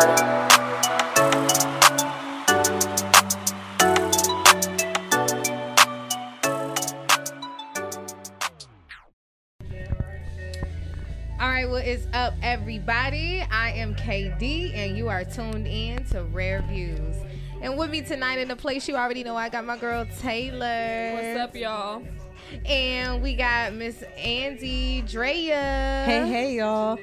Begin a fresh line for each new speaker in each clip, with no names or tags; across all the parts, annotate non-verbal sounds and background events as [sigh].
started.
All right, what is up, everybody. I am KD, and you are tuned in to Raer Views. And with me tonight in the place, you already know I got my girl Taylor.
What's up, y'all?
And we got Miss Andy Drea.
Hey, hey, y'all.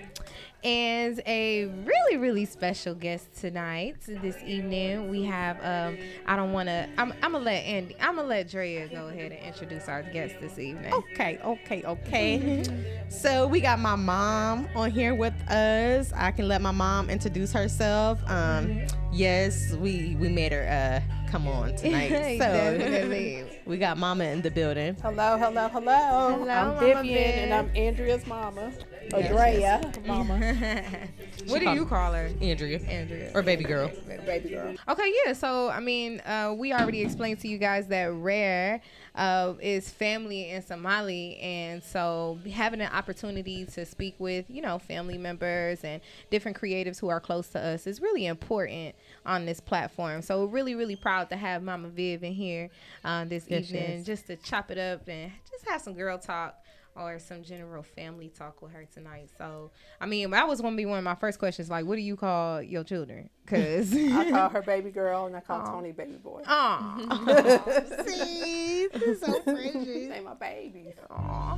And a really, really special guest tonight. This evening, we have. Um, I don't want to. I'm, I'm gonna let Andy. I'm gonna let Drea go ahead and introduce our guest this evening.
Okay, okay, okay. so we got my mom on here with us. I can let my mom introduce herself. Um, yes, we we made her uh come on tonight. [laughs] So [laughs] we got mama in the building.
Hello, hello, hello.
Hello,
I'm
Mama
Vivian,
Viv.
and I'm Andrea's mama. Andrea, mama, [laughs]
what do you call her?
Andrea.
Andrea.
Or baby girl.
baby girl.
Okay, yeah. So I mean, uh, we already explained to you guys that Raer uh, is family in Somali, and so having an opportunity to speak with you know family members and different creatives who are close to us is really important on this platform. So we're really, really proud to have Mama Viv in here uh, this
Yes,
evening, just to chop it up and just have some girl talk. Or some general family talk with her tonight. So, I mean, that was going to be one of my first questions. Like, what do you call your children? Because [laughs]
I call her baby girl, and I call
Aw.
Tony baby boy.
Aw. [laughs] See, this is so precious.
They my babies.
Aw.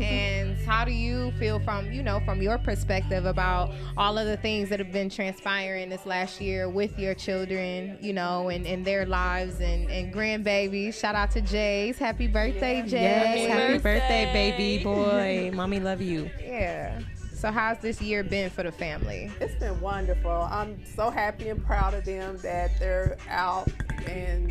And how do you feel from, you know, from your perspective about all of the things that have been transpiring this last year with your children, you know, and, and their lives and, and grandbabies? Shout out to Jace. Happy birthday, Jace.
Yes, happy
birthday.
birthday, baby boy. Mommy love you.
Yeah. So how's this year been for the family?
It's been wonderful. I'm so happy and proud of them that they're out and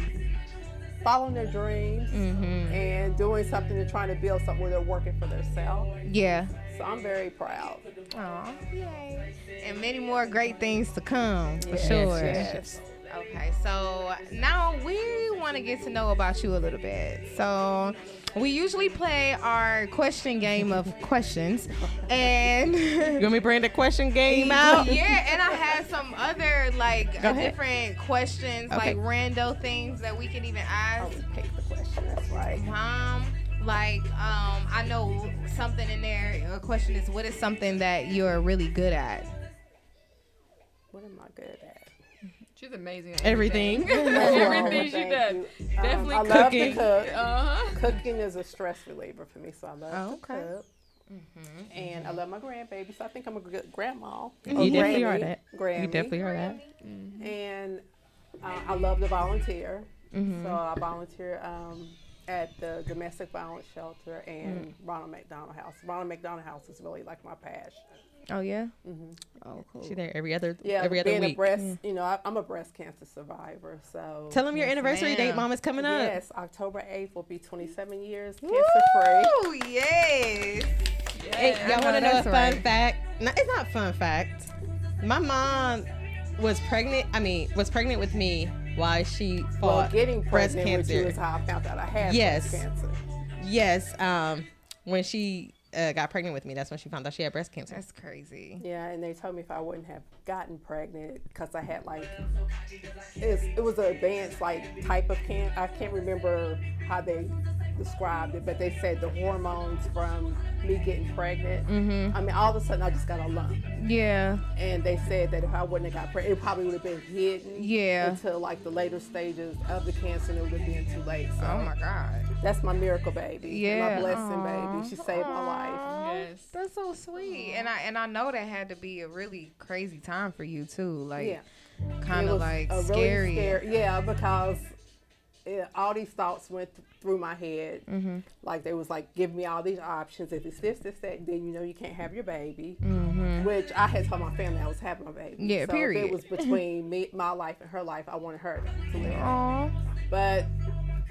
following their dreams
Mm-hmm.
and doing something and trying to build something where they're working for themselves.
Yeah.
So I'm very proud.
Aw. Yay. And many more great things to come, for
Yes,
sure.
yes.
Okay, so now we want to get to know about you a little bit. So we usually play our question game of questions, and
You want me to bring the question [laughs] game out?
yeah, and I had some other like
Go ahead.
different questions,
Okay.
like rando things that we can even
I
ask.
would pick the question. That's right.
Mom, like um, I know something in there. A question is, what is something that you're really good at?
What am I good at?
She's amazing. At
Everything. [laughs] [laughs]
Everything she does.
you.
Definitely
um, I love
cooking.
to cook.
Uh huh.
Cooking is a stress reliever for me, so I love
Oh,
to
okay.
cook. And I love my grandbaby, so I think I'm a good grandma.
You
or
definitely are
Grammy,
that.
Grammy.
You definitely are that.
And uh, I love to volunteer.
Mm-hmm.
So I volunteer um, at the domestic violence shelter and
Mm.
Ronald McDonald House. Ronald McDonald House is really like my passion.
Oh yeah. Oh cool.
She there every other
Yeah,
every other
being
week.
a breast, you know, I, I'm a breast cancer survivor. So
Tell them your
Yes,
anniversary
ma'am.
date, Mama's coming up.
yes, October 8th will be 27 years cancer
Woo!
free.
Yes.
Hey, y'all want to know a fun
right.
fact? No, it's not fun fact. My mom was pregnant. I mean, was pregnant with me while she fought
Well,
fought
getting
breast
pregnant with you
cancer.
is how I found out I had
Yes.
breast cancer.
Yes, um, when she uh, got pregnant with me, that's when she found out she had breast cancer.
That's crazy.
Yeah, and they told me if I wouldn't have gotten pregnant because I had like it's, it was an advanced like type of cancer. I can't remember how they described it, but they said the hormones from me getting pregnant.
Mm-hmm.
I mean, all of a sudden I just got a lump,
Yeah.
and they said that if I wouldn't have got pregnant, it probably would have been hidden.
Yeah.
Until like the later stages of the cancer, and it would have been too late. So
Oh my God.
that's my miracle baby.
Yeah.
My blessing
Aw.
baby. She saved my life.
Yes.
That's so sweet. And I and I know that had to be a really crazy time for you too. Like
Yeah.
kind of like
a really
scary.
scary- Yeah, because it, all these thoughts went th- through my head.
Mm-hmm.
Like they was like, give me all these options. If it's this, this, that, then you know you can't have your baby.
Mm-hmm.
Which I had told my family I was having my baby.
Yeah,
so
period.
It was [laughs] between me, my life and her life, I wanted her to live.
Aw.
But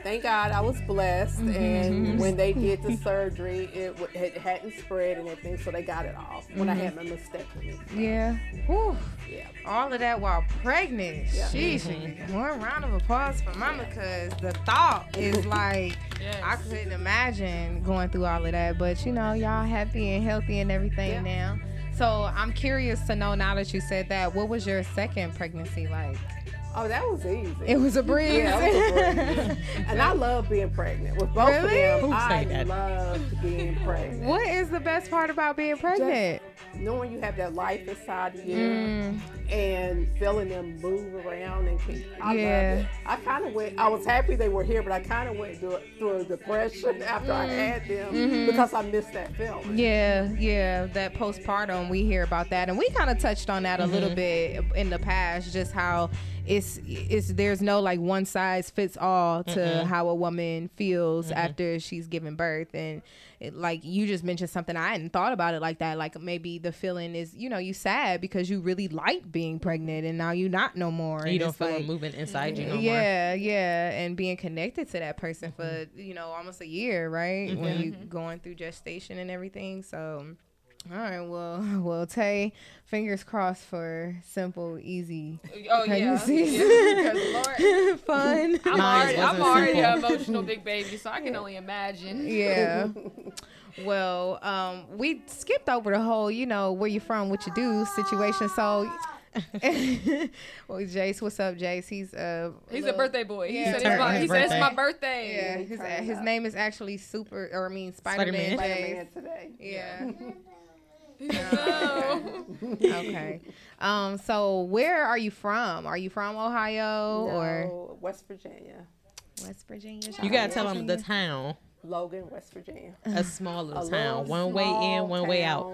thank God I was blessed.
Mm-hmm.
And mm-hmm. when they did the surgery, it, w- it hadn't spread and everything, so they got it off when I had mm-hmm. my mastectomy.
Yeah. Whew.
Yeah.
All of that while pregnant.
Yeah.
Sheesh. Mm-hmm. One round of applause for mama because the thought is [laughs] like
Yes.
I couldn't imagine going through all of that. But you know, y'all happy and healthy and everything
Yeah.
now. So I'm curious to know now that you said that, what was your second pregnancy like?
Oh, that was easy.
It was a breeze.
Yeah, was a breeze. [laughs] and I love being pregnant. With both
Really?
of
Who
them, I
say that?
loved being pregnant.
what is the best part about being pregnant?
Knowing you have that life inside of you
Mm.
and feeling them move around and keep. I
Yeah.
loved it. I kind of went. I was happy they were here, but I kind of went through, through a depression [laughs] after I had them
Mm-hmm.
because I missed that feeling.
Yeah, yeah, that postpartum, we hear about that, and we kind of touched on that a little bit in the past, just how it's it's there's no like one size fits all to how a woman feels after she's given birth, and it, like you just mentioned something I hadn't thought about it like that. Like maybe the feeling is you know you sad because you really liked being pregnant, and now you not no more.
You
and
don't
it's
feel
like,
moving inside you no more.
yeah, yeah, and being connected to that person for
Mm-hmm.
you know almost a year, right? When you going through gestation and everything. So, all right, well, [laughs] well, Tay, fingers crossed for simple, easy,
Oh yeah.
Pregnancies.
yeah. [laughs] Lord,
fun.
I'm
Mine
already, I'm already an emotional big baby, so I can only imagine.
yeah. [laughs] Well, um, we skipped over the whole, you know, where you from, what you do situation. So, well, Jace, what's up, Jace? He's uh,
He's a birthday boy. He
Yeah.
said
Turn-
it's my,
his
he said it's
birthday.
my birthday.
Yeah, his, his name is actually Super, or I mean Spider Man.
Spider-Man.
Spider-Man today.
Yeah.
So, [laughs]
okay. Um. So, where are you from? Are you from Ohio or
West Virginia,
West Virginia?
You gotta tell them the town.
Logan, West Virginia.
A small
A
little
little
town. One way in,
small
one way out.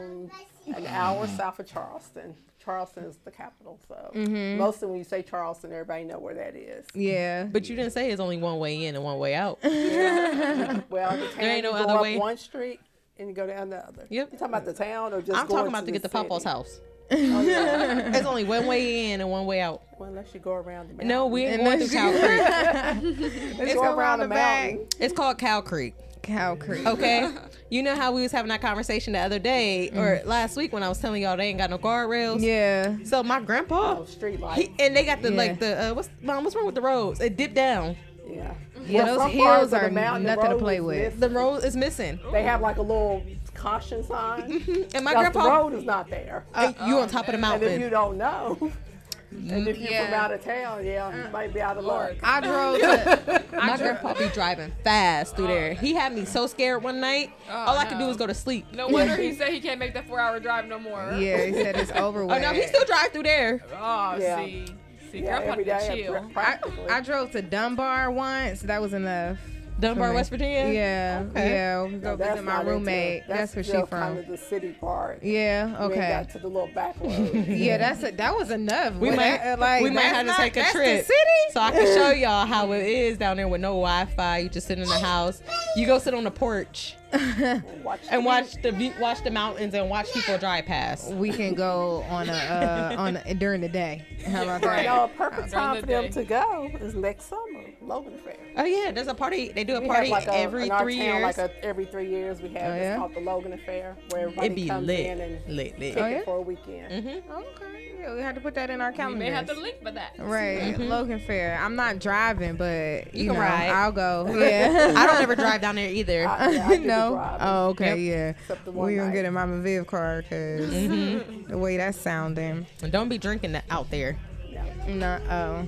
An hour south of Charleston. Charleston is the capital, so
Mm-hmm.
mostly when you say Charleston, everybody know where that is.
Yeah.
But you didn't say it's only one way in and one way out.
Yeah. [laughs] well, the town,
ain't no
you go
other
up
way.
one street and you go down the other.
Yep.
You talking about the town or just
I'm
going
talking about to get to
the
Papa's house.
Oh, yeah. [laughs]
It's only one way in and one way out.
well, unless you go around the mountain.
No, we ain't
And
going through Cow
then
Creek. [laughs] [laughs]
Let's
go
go
around the
back.
mountain.
It's called Cow Creek.
Cow Creek.
Okay. You know how we was having that conversation the other day or last week when I was telling y'all they ain't got no guardrails.
Yeah.
So my grandpa,
Oh, street
he, and they got the
Yeah.
like the uh, what's mom? What's wrong with the roads? It dipped down.
Yeah.
Yeah,
Well,
those
some
hills
parts of the
are
mountain,
nothing to play with.
missing.
The road is missing.
They have like a little caution sign. [laughs]
And my
Because the road is not there.
and you on top of the mountain.
And if you don't know, [laughs] and if you're from out of town, yeah, you uh, might be out of luck.
I drove [laughs] to.
My grandpa be driving fast through there. He had me so scared one night.
Oh,
all I could do was go to sleep.
no wonder he said he can't make that four-hour drive no more.
Yeah, he said it's over
Oh no, he still drive through there.
Oh,
Yeah.
see, see,
Yeah,
grandpa
every
need
day,
chill.
pra- practically.
I drove to Dunbar once. That was enough.
Dunbar. West Virginia.
Yeah.
Okay.
Yeah. We go
No,
visit my
not into-
roommate. That's, where she
still
from.
Kind of the city part.
Yeah.
We
Okay.
got to the little back road. [laughs]
Yeah, that's it. That was enough.
We
But
might,
that, uh, like
we might
that's
have to take a
that's
trip
The city.
so I can show [laughs] y'all how it is down there with no Wi-Fi. You just sit in the house. You go sit on the porch [laughs]
Watch
and watch the view- watch the mountains and watch people drive past.
we can go on a uh, on a, during the day. How about that?
No, a perfect
During
time
the
for them to go is next summer, Logan Fair.
Oh yeah, there's a party. They do a
We
party
like a,
every
in our
three
town,
years.
like a, every three years, we have
Oh,
it's
yeah?
called the Logan Affair, where everybody
It'd be
comes
lit,
in and
lit, lit.
kick
Oh, yeah?
it for a weekend.
Mm-hmm.
Okay. Yeah, we have to put that in our
We
calendar.
may have to link for that.
Right, [laughs] [laughs] Logan Fair. I'm not driving, but you,
You can
know,
ride.
I'll go. [laughs] Yeah,
I don't ever drive down there either.
I, yeah, I
no. Oh, okay, yeah.
Except the one
We gonna get in Mama Viv car because
Mm-hmm.
the way that's sounding.
And don't be drinking that out there.
Yeah.
No. Oh.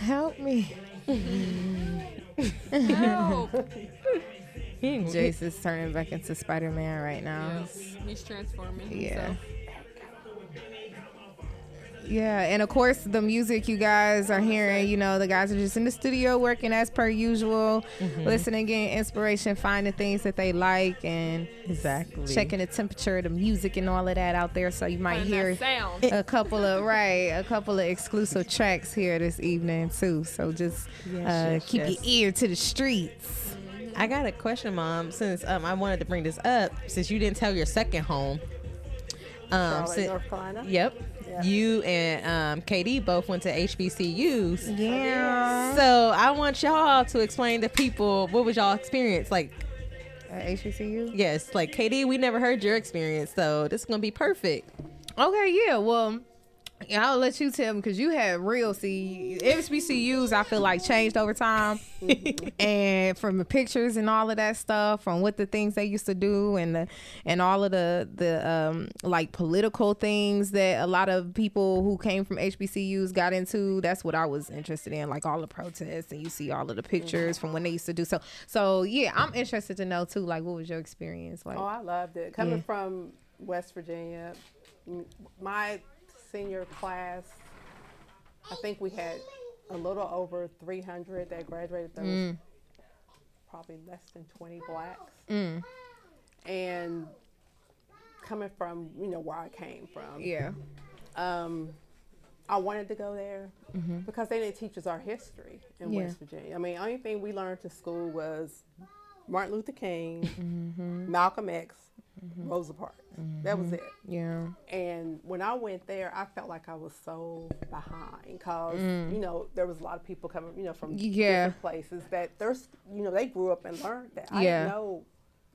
Help me.
Help.
He ain't-
Jace is turning back into Spider Man right now.
Yes, he's transforming.
Yeah.
himself.
Yeah, and of course the music you guys are hearing, you know, the guys are just in the studio working as per usual, listening, getting inspiration, finding things that they like, and
Exactly.
checking the temperature of the music and all of that out there. So you might hear a couple of right, a couple of exclusive tracks here this evening too. So just
Yes,
uh,
yes,
keep
yes.
your ear to the streets.
I got a question, Mom. Since um, I wanted to bring this up, since you didn't tell your second home. Um,
Charlotte, North Carolina.
Yep.
Yeah.
You and um, KD both went to HBCUs.
Yeah.
So I want y'all to explain to people what was y'all experience like.
At HBCU.
Yes, like KD, we never heard your experience, so this is gonna be perfect.
Okay, yeah. Well, I'll let you tell them because you had real see HBCUs. I feel like changed over time, [laughs] and from the pictures and all of that stuff, from what the things they used to do, and the and all of the the um like political things that a lot of people who came from HBCUs got into. That's what I was interested in, like all the protests, and you see all of the pictures from when they used to do so. So yeah, I'm interested to know too. Like, what was your experience like?
Oh, I loved it. Coming
Yeah.
from West Virginia, my senior class, I think we had a little over 300 that graduated. There was probably less than 20 blacks.
Mm.
And coming from, you know, where I came from,
Yeah.
um, I wanted to go there because they didn't teach us our history in
Mm-hmm. Yeah.
West Virginia. I mean, only thing we learned to school was Martin Luther King,
Mm-hmm.
Malcolm X, Rosa Parks. That was it.
Yeah.
And when I went there, I felt like I was so behind because
Mm.
you know there was a lot of people coming, you know, from
Yeah.
different places that there's, you know, they grew up and learned that. I didn't know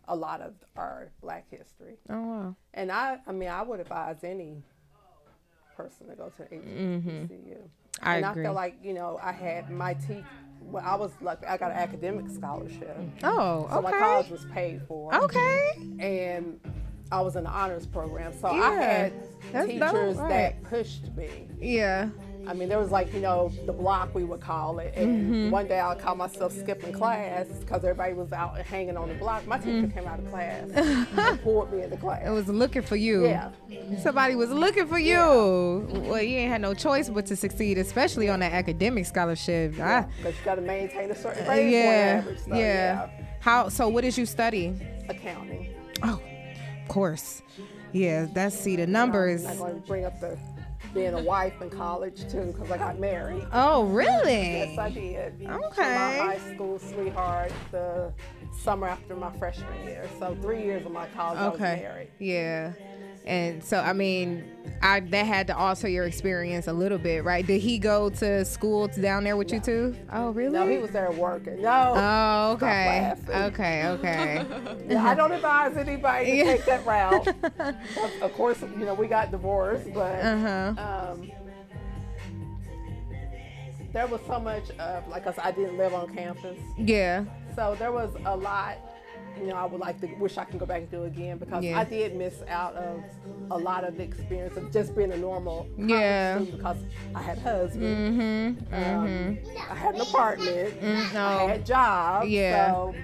a lot of our Black history.
Oh wow.
And I, I mean, I would advise any person to go to HBCU.
Mm-hmm. I
and
agree.
I feel like you know I had my teeth. Well, I was lucky. I got an academic scholarship, mm-hmm.
Oh,
so my college was paid for.
Okay.
And I was in the honors program, so I had
that's dope,
teachers
right.
that pushed me.
Yeah.
I mean, there was like, you know, the block we would call it. And
Mm-hmm.
one day I caught myself skipping class because everybody was out and hanging on the block. My teacher came out of class [laughs] and pulled me into class.
It was looking for you.
Yeah.
Somebody was looking for you. Well, you ain't had no choice but to succeed, especially on that academic scholarship.
Because you got to maintain a certain grade point
yeah.
average. So,
yeah. How? So, what did you study?
Accounting.
Oh, of course. Yeah, that's see the numbers.
I'm not going to bring up the being a wife in college too because I got married.
Oh, really?
Yes, I did. To
Okay.
my high school sweetheart the summer after my freshman year. So three years of my college I was
Okay.
married.
Yeah. And so, I mean, I that had to alter your experience a little bit, right? Did he go to school down there with you too? Oh, really?
No, he was there working. No.
Oh, okay. Okay, okay.
Yeah, I don't advise anybody to
Yeah.
take that route. of, of course, you know, we got divorced, but
Uh-huh.
um, there was so much of, like I said, I didn't live on campus.
Yeah.
So there was a lot, you know, I would like to wish I can go back and do it again because
Yeah.
I did miss out of a lot of the experience of just being a normal
Yeah.
because I had a husband,
Mm-hmm.
um, I had an apartment,
Mm,
I
no.
had job.
Yeah.
So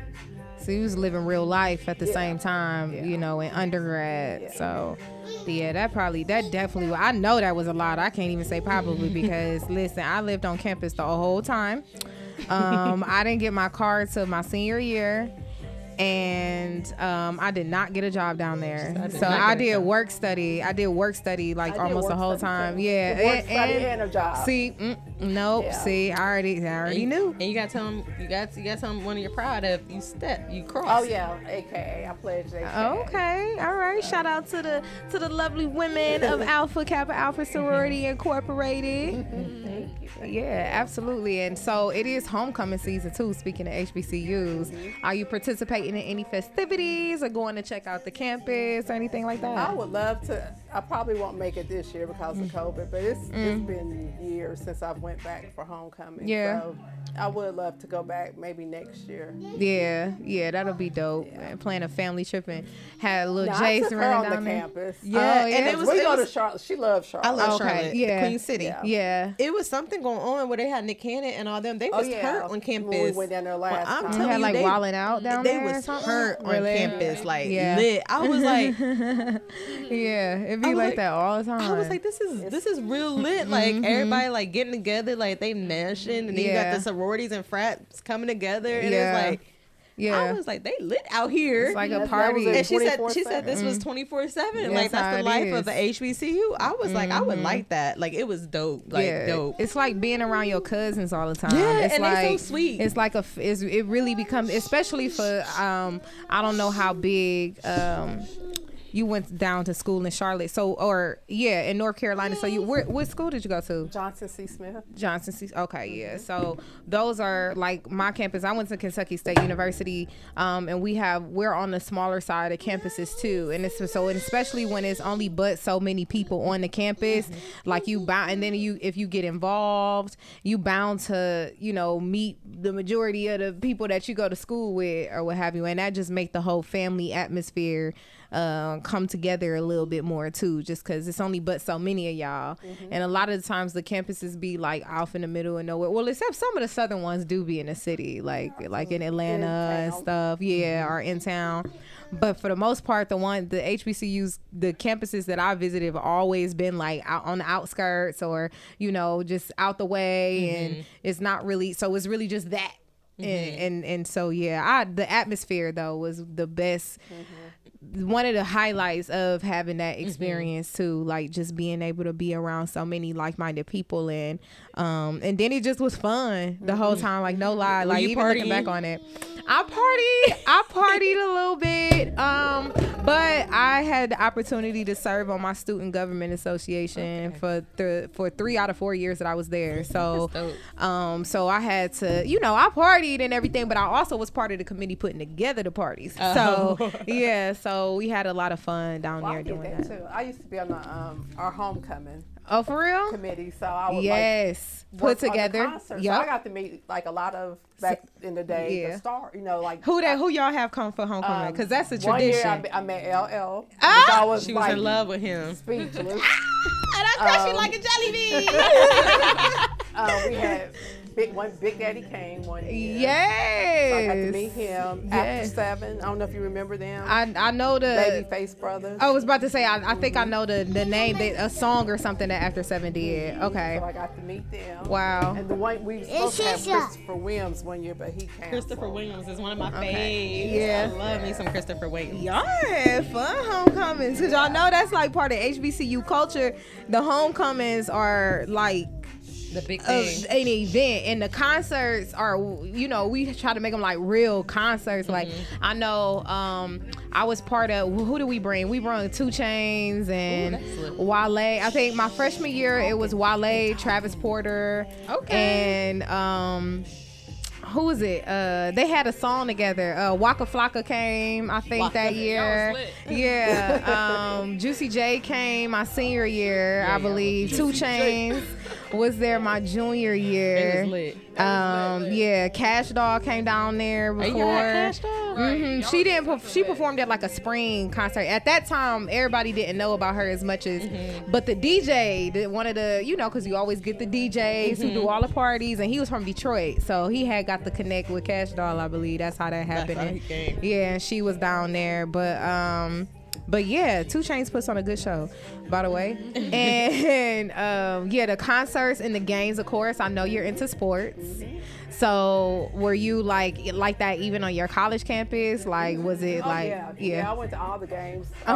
So he was living real life at the
Yeah.
same time,
Yeah.
you know, in undergrad.
Yeah.
So, yeah, that probably, that definitely, I know that was a lot. I can't even say probably [laughs] because, listen, I lived on campus the whole time. Um, I didn't get my car till my senior year. And um, I did not get a job down there,
did
so I did work study. I did work study like
I
almost the whole time.
too.
Yeah,
Did work study and a job.
See, mm, nope.
Yeah.
See, I already, I already knew.
And you gotta tell them, you got you gotta tell them one of you're proud of. You step, you cross.
Oh yeah, AKA. I pledged AKA.
Okay, all right. Shout out to the to the lovely women of [laughs] Alpha Kappa Alpha Sorority Incorporated. [laughs]
Thank you.
Yeah, absolutely. And so it is homecoming season too. Speaking of HBCUs, are you participating in any festivities or going to check out the campus or anything like that?
I would love to. I probably won't make it this year because
Mm.
of COVID, but it's it's been years since I've went back for homecoming.
Yeah.
So I would love to go back maybe next year.
Yeah, yeah, that'll be dope. Man, Plan a family trip and had a little
Now, I
Jace
took her on the
there.
campus.
Yeah,
Oh,
and
yeah.
it was.
we
it
go
was
to Charlotte. She loves Charlotte.
I love
Okay,
Charlotte,
yeah.
Queen City.
Yeah.
Yeah.
It was something going on where they had Nick Cannon and all them. They
Oh,
was
yeah.
hurt on
When
campus.
we went down there
Well,
last
I'm
time.
You
telling
had
you,
like
they,
walling out down
they
there. or
was hurt on
Really?
campus, like
Yeah.
lit. I was like, [laughs]
Yeah, it'd be
I
like,
like-
that all the time.
I was like, this is this is real lit. Like everybody like getting together, like they meshing, and then you
Mm-hmm.
Got the sororities and frats coming together, and
Yeah.
it's like.
yeah,
I was like, they lit out here.
it's like a
That- that
party.
a-
and she said, she
24/7.
said this was twenty four seven. Like that's the life
is. Mm-hmm.
of the HBCU. I was like, I would like that. Like it was dope. Like
yeah,
dope.
It's like being around your cousins all the time.
Yeah,
it's
and they
like,
so sweet.
It's like a. It's, it really becomes, especially for. Um, I don't know how big. Um, you went down to school in Charlotte. So, or yeah, in North Carolina. So you, where, what school did you go to?
Johnson C. Smith.
Johnson. C- Okay, yeah. So those are like my campus. I went to Kentucky State University, um, and we have we're on the smaller side of campuses too. And it's so, and especially when it's only but so many people on the campus, like you bound, and then you if you get involved, you bound to you know meet the majority of the people that you go to school with or what have you, and that just make the whole family atmosphere uh, come together a little bit more too, just because it's only but so many of y'all, and a lot of the times the campuses be like off in the middle of nowhere. Well, except some of the southern ones do be in the city, like like in Atlanta and stuff, yeah, or in town. But for the most part, the one the HBCUs, the campuses that I visited have always been like out on the outskirts or you know just out the way, and it's not really. So it's really just that. And, and and so yeah, I the atmosphere though was the best one of the highlights of having that experience too like just being able to be around so many like-minded people and um and then it just was fun the whole time like no lie like
you
even looking back on it i partied i partied a little bit um but i had the opportunity to serve on my student government association for th- for three out of four years that i was there. So um so i had to you know i partied and everything but i also was part of the committee putting together the parties. So yeah so we had a lot of fun down
Well,
there
I
doing
that
that.
too. I used to be on the um, our homecoming
oh for real
committee, so I would like
yes
work
put together
concerts. So I got to meet like a lot of back in the day
yeah.
the star. You know, like
who that
I-
who y'all have come for homecoming
um,
because that's a
One year
tradition
I, met- I met LL.
Ah!
I was
She was
like
in love with him.
speechless.
And I bet she
Um,
like a jelly bean.
uh, [laughs] we had [laughs] big one. Big Daddy came one year.
yes
So I got to meet him
Yes.
after seven. I don't know if you remember them.
I, I know the
Babyface Brothers.
I was about to say I, I think I know the the name they, a song or something that After Seven did. Mm-hmm. Okay.
So I got to meet them.
Wow.
And the one we were supposed to have Christopher Williams one year, but he canceled.
Christopher Williams is one of my
Okay.
faves.
Yeah.
I love me some Christopher Williams.
Y'all had fun homecomings because y'all know that's like part of HBCU culture. The homecomings are like
The big thing.
an event, and the concerts are you know we try to make them like real concerts. Like
Mm-hmm.
I know um I was part of who do we bring? We brought 2 Chainz and
lit.
Wale. I think my freshman year it was Wale, Travis Porter,
Okay.
and um. Who was it? Uh, they had a song together. Uh, Waka Flocka came, I think, that year. Yeah. Um, Juicy J came my senior year, I believe. 2 Chainz was there my junior year.
was lit.
Um, yeah, Kash Doll came down there before.
you had Kash Doll?
hmm She didn't. She performed at like a spring concert. At that time, everybody didn't know about her as much as.
Mm-hmm.
But the DJ, the, one of the, you know, because you always get the DJs who
Mm-hmm.
do all the parties, and he was from Detroit, so he had got the connect with Kash Doll. I believe that's how that happened.
how.
Yeah, and she was down there, but um. But yeah, 2 Chainz puts on a good show, by the way. [laughs] and um, yeah, the concerts and the games, of course. I know you're into sports. So were you like like that even on your college campus? Like was it
Oh,
like
yeah.
yeah?
I went to all the games.
Oh.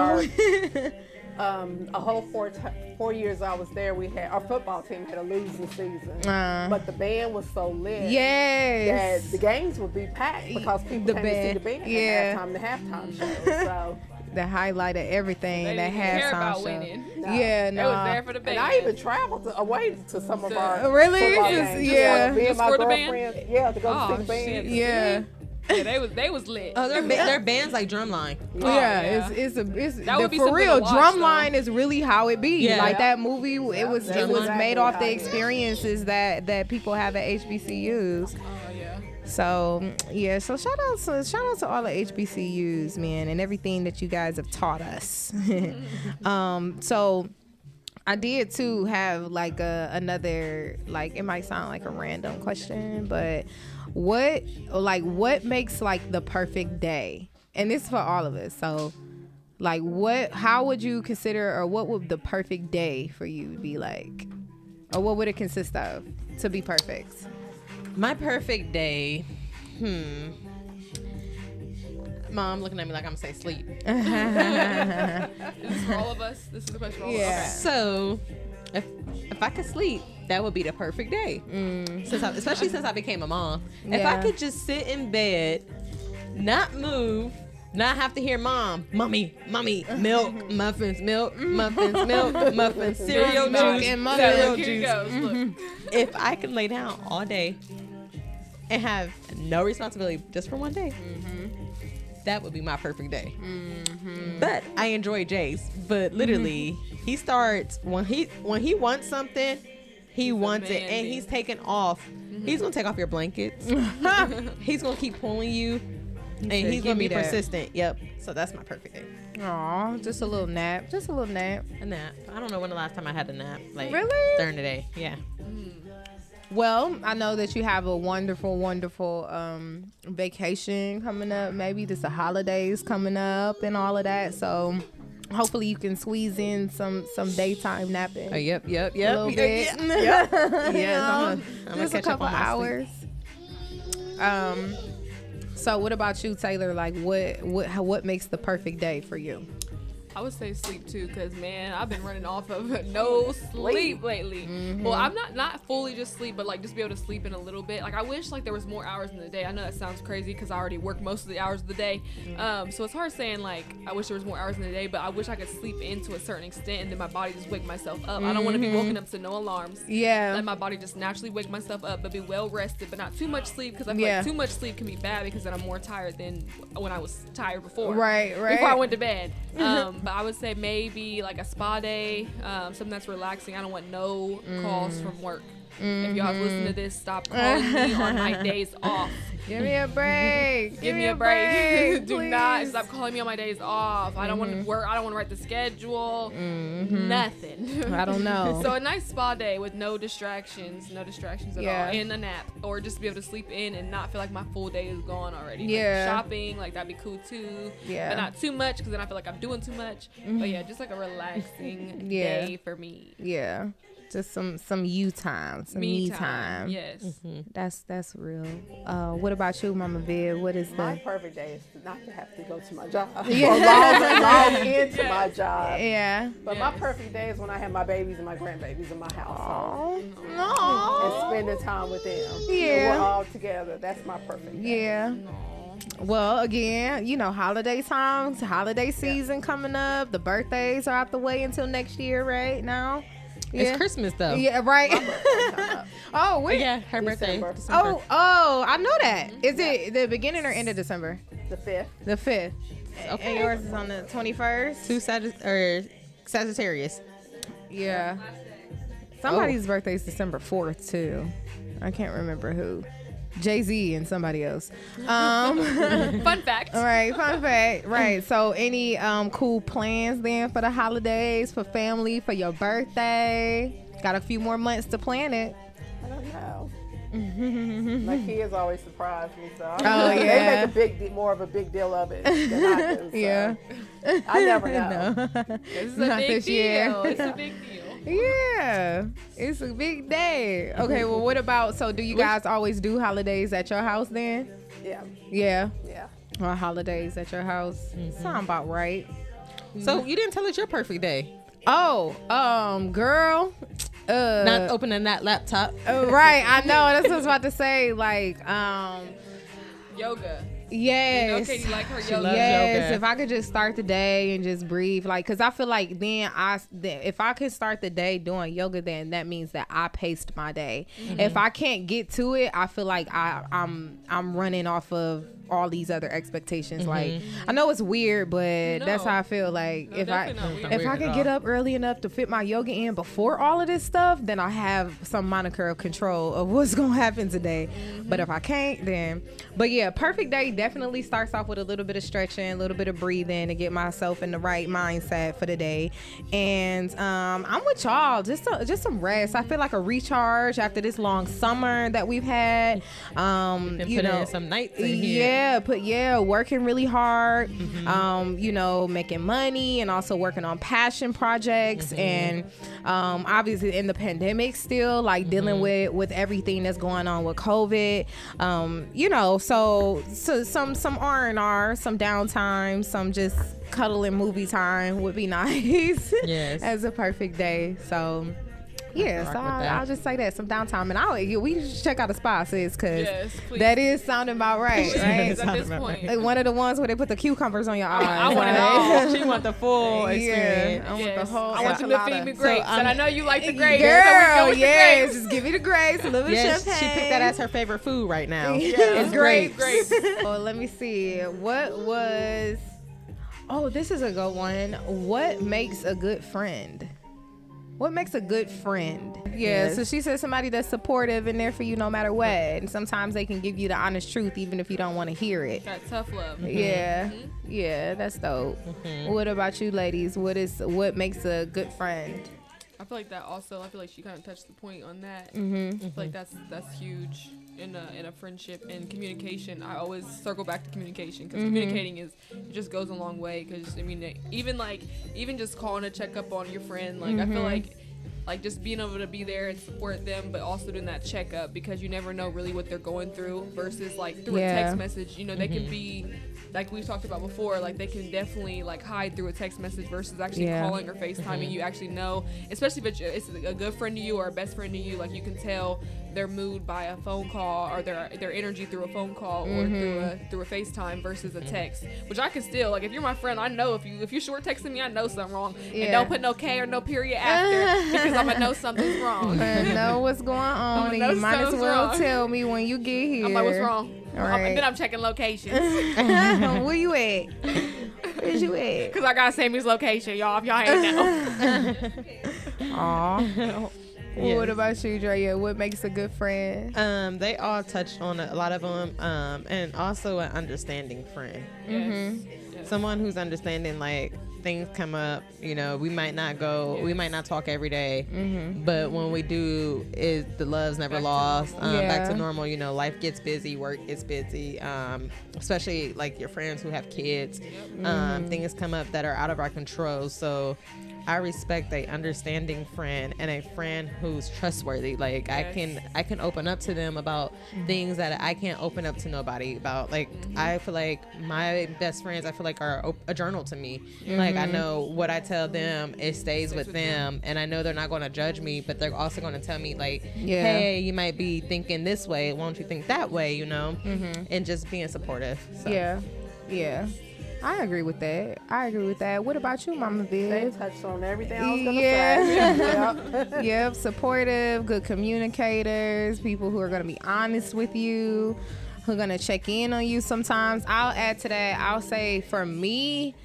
Our, [laughs] um, a whole four t- four years I was there. We had our football team had a losing season,
Uh,
but the band was so lit.
yes.
That the games would be packed because people
The
came to see
band,
the band
yeah.
at halftime, the halftime show. [laughs] So
The highlight of everything.
They
that
didn't care
halftime
about
show.
winning.
Yeah,
They
no.
was there for the band.
and I even traveled to, away to some of our oh,
Really?
football
Just-
games.
yeah.
Just me and
Just
my
for the band?
girlfriend. Yeah, to go
Oh,
to see the band.
shit.
Yeah.
yeah, they was they was lit.
Oh, their, ba- their bands like Drumline.
Oh,
yeah,
yeah.
it's it's a it's
That
the,
would be
for real.
watch,
Drumline is really how it be.
Yeah.
Like that movie, it was
that's
it was
exactly
made off the experiences that that people have at HBCUs.
Oh uh-huh. yeah.
So yeah, so shout out to shout out to all the HBCUs, man, and everything that you guys have taught us. [laughs] um, so I did too have like a another like it might sound like a random question, but what like what makes like the perfect day? And this is for all of us. So like what how would you consider or what would the perfect day for you be like? Or what would it consist of to be perfect?
My perfect day. Hmm. Mom looking at me like I'm gonna say sleep.
This is for all of us. This is the question for all
Yeah.
of us.
So, if if I could sleep, that would be the perfect day. Since I, especially since I became a mom. If I could just sit in bed, not move, not have to hear mom, mommy, mommy, milk, [laughs] muffins, milk, mm-hmm. muffins, milk, [laughs] muffins, cereal
Milk
juice,
and muffins.
cereal juice.
goes. Look. Mm-hmm.
If I can lay down all day and have no responsibility just for one day, mm-hmm. that would be my perfect day. But I enjoy Jace. But literally, he starts when he when he wants something, he wants it, and he's taking off. He's gonna take off your blankets. [laughs] he's gonna keep pulling you, and
said,
he's gonna be
that."
persistent. Yep. So that's my perfect day.
Aw, just a little nap. Just a little nap.
A nap. I don't know when the last time I had a nap. Like
Really?
during the day. Yeah.
Well, I know that you have a wonderful, wonderful um, vacation coming up. Maybe just the holidays coming up and all of that. So hopefully you can squeeze in some some daytime napping.
Oh, yep. Yep.
a little
yep,
bit.
Yep. yep.
You
Yes, I'm gonna- I'm gonna
just a couple hours. Um. So what about you, Taylor? Like, what what what makes the perfect day for you?
I would say sleep too, cause man, I've been running off of [laughs] no sleep lately. Well, I'm not not fully just sleep, but like just be able to sleep in a little bit. Like I wish like there was more hours in the day. I know that sounds crazy because I already work most of the hours of the day. Um, so it's hard saying like I wish there was more hours in the day, but I wish I could sleep in to a certain extent and then my body just wake myself up. I don't want to be woken up to no alarms.
Yeah.
Let my body just naturally wake myself up, but be well rested, but not too much sleep because I feel
Yeah.
like too much sleep can be bad because then I'm more tired than when I was tired before
Right, right.
before I went to bed. [laughs] Um, but I would say maybe like a spa day, um, something that's relaxing. I don't want no calls
Mm.
from work. If y'all listen to this, stop [laughs] calling me on my days off.
Give me a break.
Give me a [laughs] break. Do not stop calling me on my days off. I don't want to mm-hmm. work. I don't want to write the schedule. Mm-hmm. Nothing. [laughs]
I don't know.
So a nice spa day with no distractions, no distractions at
Yeah.
all, and a nap, or just be able to sleep in and not feel like my full day is gone already. Like,
Yeah.
shopping, like that'd be cool too.
Yeah.
but not too much because then I feel like I'm doing too much. But yeah, mm-hmm. just like a relaxing
Yeah.
day for me.
Yeah. Just some some you time, some me, time.
Yes.
That's that's real. Uh, what about you, Mama Viv? What is
My
the?
perfect day is not to have to go to my job. [laughs]
Yeah.
or [laughs] log, log into [laughs] my job.
Yeah.
But my perfect day is when I have my babies and my grandbabies in my house
Oh
and
no.
spending time with them. And
Yeah.
we're all together. That's my perfect day.
Yeah. Well, again, you know, holiday times, holiday season coming up. The birthdays are out the way until next year, right now.
It's Christmas though.
Yeah, right. [laughs] oh, wait.
Yeah, her birthday.
December.
December.
Oh, oh, I know that. Mm-hmm. Is it the beginning or end of December?
The fifth.
The fifth.
Okay.
And yours is on the twenty first.
Two Sagitt- or Sagittarius.
Yeah. Somebody's birthday is December fourth too. I can't remember who. Jay Z and somebody else. Um. [laughs]
Fun fact.
All right, fun fact. Right. So, any um cool plans then for the holidays, for family, for your birthday? Got a few more months to plan it.
I don't know. [laughs] my kids always surprise me, so I
Oh, [laughs]
they make a big de- more of a big deal of it than I do. So
Yeah.
I never know.
This is a
Not
big
this year.
It's a big deal.
Yeah, it's a big day. Okay, well, what about? So, do you guys always do holidays at your house then?
Yeah,
Yeah,
yeah.
or holidays at your house? Sound about right.
So you didn't tell us your perfect day.
Oh, um, girl, uh,
Not opening that laptop.
uh, right. I know [laughs] that's what I was about to say. Like, um,
Yoga.
Yes.
You know, KD like her yoga.
yes,
yoga.
if I could just start the day and just breathe, like, cause I feel like then I, then if I could start the day doing yoga, then that means that I paced my day.
Mm-hmm.
If I can't get to it, I feel like I, I'm, I'm running off of all these other expectations. Like, I know it's weird, but that's how I feel. Like,
No,
if I,
definitely not weird.
if I
at
could get up early enough to fit my yoga in before all of this stuff, then I have some moniker of control of what's gonna [laughs] happen today. But if I can't, then but yeah, perfect day definitely starts off with a little bit of stretching, a little bit of breathing to get myself in the right mindset for the day. And um, I'm with y'all, just a, just some rest. I feel like a recharge after this long summer that we've had. Um, you
putting
know,
in some nights in here.
yeah, put yeah, working really hard.
Mm-hmm.
Um, you know, making money and also working on passion projects
Mm-hmm.
and um, obviously in the pandemic still like dealing
Mm-hmm.
with with everything that's going on with COVID. Um, you know, so so some some R and R, some downtime, some just cuddling movie time would be [laughs] nice.
Yes.
as a perfect day. So. Yeah, so I'll. I'll just say that some downtime, and I'll yeah, we just check out the spot, sis, because
Yes,
that is sounding about right, right?
at this point.
Like one of the ones where they put the cucumbers on your eyes.
I want it all. [laughs]
she want the full experience.
I want the whole
I want you to
enchilada.
feed me grapes,
um,
and I know you like the grapes.
Girl,
so we go with
yes,
grapes.
just give me the grapes, a little bit
Yes,
of
she picked that as her favorite food right now. [laughs]
Yes,
It's
grapes.
grapes.
Grapes. [laughs]
oh, let me see. What was? Oh, this is a good one. What makes a good friend? What makes a good friend? Yeah,
Yes.
so she said somebody that's supportive and there for you no matter what. And sometimes they can give you the honest truth even if you don't want to hear it.
That tough love.
Yeah, mm-hmm. yeah, that's dope. Mm-hmm. What about you, ladies? What is what makes a good friend?
I feel like that also. I feel like she kind of touched the point on that.
Mm-hmm.
I feel like mm-hmm. that's that's huge in a in a friendship and communication. I always circle back to communication because
Mm-hmm.
communicating is it just goes a long way. Because I mean, even like even just calling to check up on your friend, like I
Mm-hmm.
feel like like just being able to be there and support them, but also doing that checkup because you never know really what they're going through. Versus like through
Yeah.
a text message, you know, they can be like we've talked about before, like they can definitely like hide through a text message versus actually
Yeah.
calling or FaceTiming. You actually know, especially if it's a good friend to you or a best friend to you, like you can tell their mood by a phone call or their their energy through a phone call or through mm-hmm. a through a FaceTime versus a text. Which I can still like if you're my friend, I know if you if you short texting me, I know something wrong. And
Yeah.
don't put no K or no period after [laughs] because I'm gonna know something's wrong.
I know what's going [laughs] on, and you might as well
wrong.
tell me when you get here.
I'm like, what's wrong?
Right.
And then I'm checking locations [laughs]
Where you at? Where's you at?
because I got Sammy's location, y'all. If y'all ain't know.
Aw.
Yes.
What about you, Drea? What makes a good friend?
Um, they all touched on a lot of them, um, and also an understanding friend.
Yes. Yes.
Someone who's understanding, like things come up. You know, we might not go, we might not talk every day, but when we do, is the love's never
Back
lost.
normal.
Um, Back to normal. You know, life gets busy, work gets busy. Um, especially like your friends who have kids. Um, things come up that are out of our control. So. I respect a understanding friend and a friend who's trustworthy. Like I can I can open up to them about mm-hmm. things that I can't open up to nobody about. Like mm-hmm. I feel like my best friends I feel like are a journal to me. Like I mm-hmm. know what I tell them it stays with
with
them and I know they're not going to judge me, but they're also going to tell me like,
Yeah.
"Hey, you might be thinking this way. Why don't you think that way?" you know? And just being supportive. So.
Yeah, yeah. I agree with that. I agree with that. What about you, Mama
They
Viv?
touched on everything I was gonna
Yeah.
say. [laughs] Yep.
yep, supportive, good communicators, people who are going to be honest with you, who are going to check in on you sometimes. I'll add to that, I'll say for me,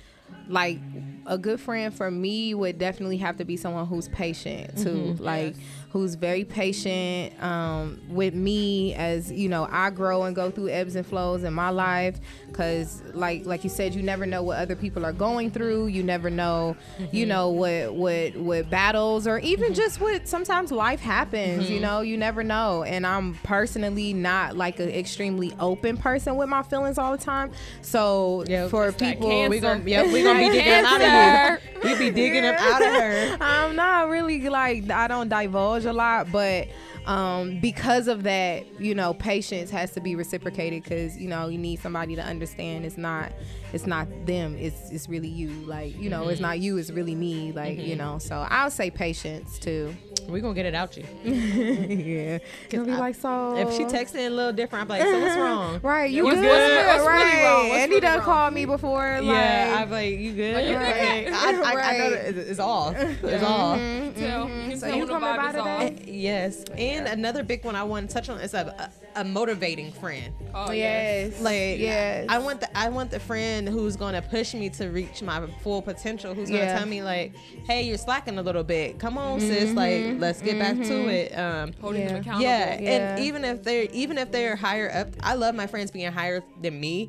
like a good friend for me would definitely have to be someone who's patient too. Mm-hmm. Like
Yes.
Who's very patient um, with me as you know I grow and go through ebbs and flows in my life. Because like like you said you never know what other people are going through. You never know you know what what what battles or even just what sometimes life happens you know you never know. And I'm personally not like an extremely open person with my feelings all the time. So
Yep.
for people
We gonna we gonna be digging them out of here. We be digging them out of her.
I'm not really like I don't divulge a lot, but um, because of that, you know, patience has to be reciprocated because you know you need somebody to understand it's not it's not them, it's it's really you. Like you know, it's mm-hmm. not you, it's really me. Like you mm-hmm. know, so I'll say patience too.
We gonna get it out you. [laughs]
yeah, gonna be
I-
like so.
If she texting a little different, I'm like, so what's [laughs] wrong?
Right, you
What's
good,
good? What's really
right?
wrong? What's
and he done
wrong?
called me before. Like,
yeah, I'm like, you good?
Like, you
Right.
good?
I, I, I know that it's, it's off. [laughs] It's off.
You can tell. You
So you coming by today?
off.
Yes, and another big one I want to touch on is a, a, a motivating friend.
Oh
yes,
Like,
yes.
I want the I want the friend who's gonna push me to reach my full potential. Who's gonna
Yeah.
tell me like, hey, you're slacking a little bit. Come on, sis. Like, let's get back to it. Um,
Holding
Yeah.
them accountable.
yeah,
Yeah.
and even if they're even if they're higher up, I love my friends being higher than me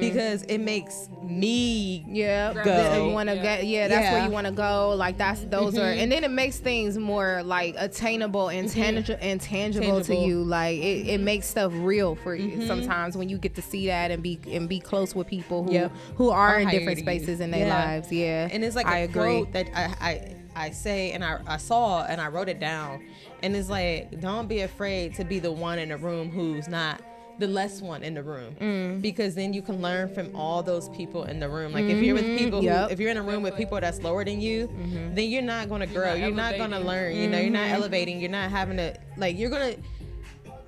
because it makes me
Yeah,
Go.
you want to
Yeah.
get. Yeah, that's where
Yeah. Mm-hmm.
you want to go. Like that's those are, and then it makes things more like attainable and tangible and tangible, to you. Like it, it makes stuff real for you
Mm-hmm.
sometimes when you get to see that and be and be close with people who
Yep.
Who are
Are
in different
you.
spaces in their
Yeah.
lives. Yeah,
and it's like
I
a
agree.
quote that I, I I say and I, I saw and I wrote it down and it's like don't be afraid to be the one in the room who's not the less one in the room mm. because then you can learn from all those people in the room. Like if you're with mm-hmm. people,
Yep.
who, if you're in a room with people that's lower than you, mm-hmm. then you're not going to grow.
not
You're not going to
elevating.
learn. You know, you're not mm-hmm. elevating. You're not having to like. You're gonna.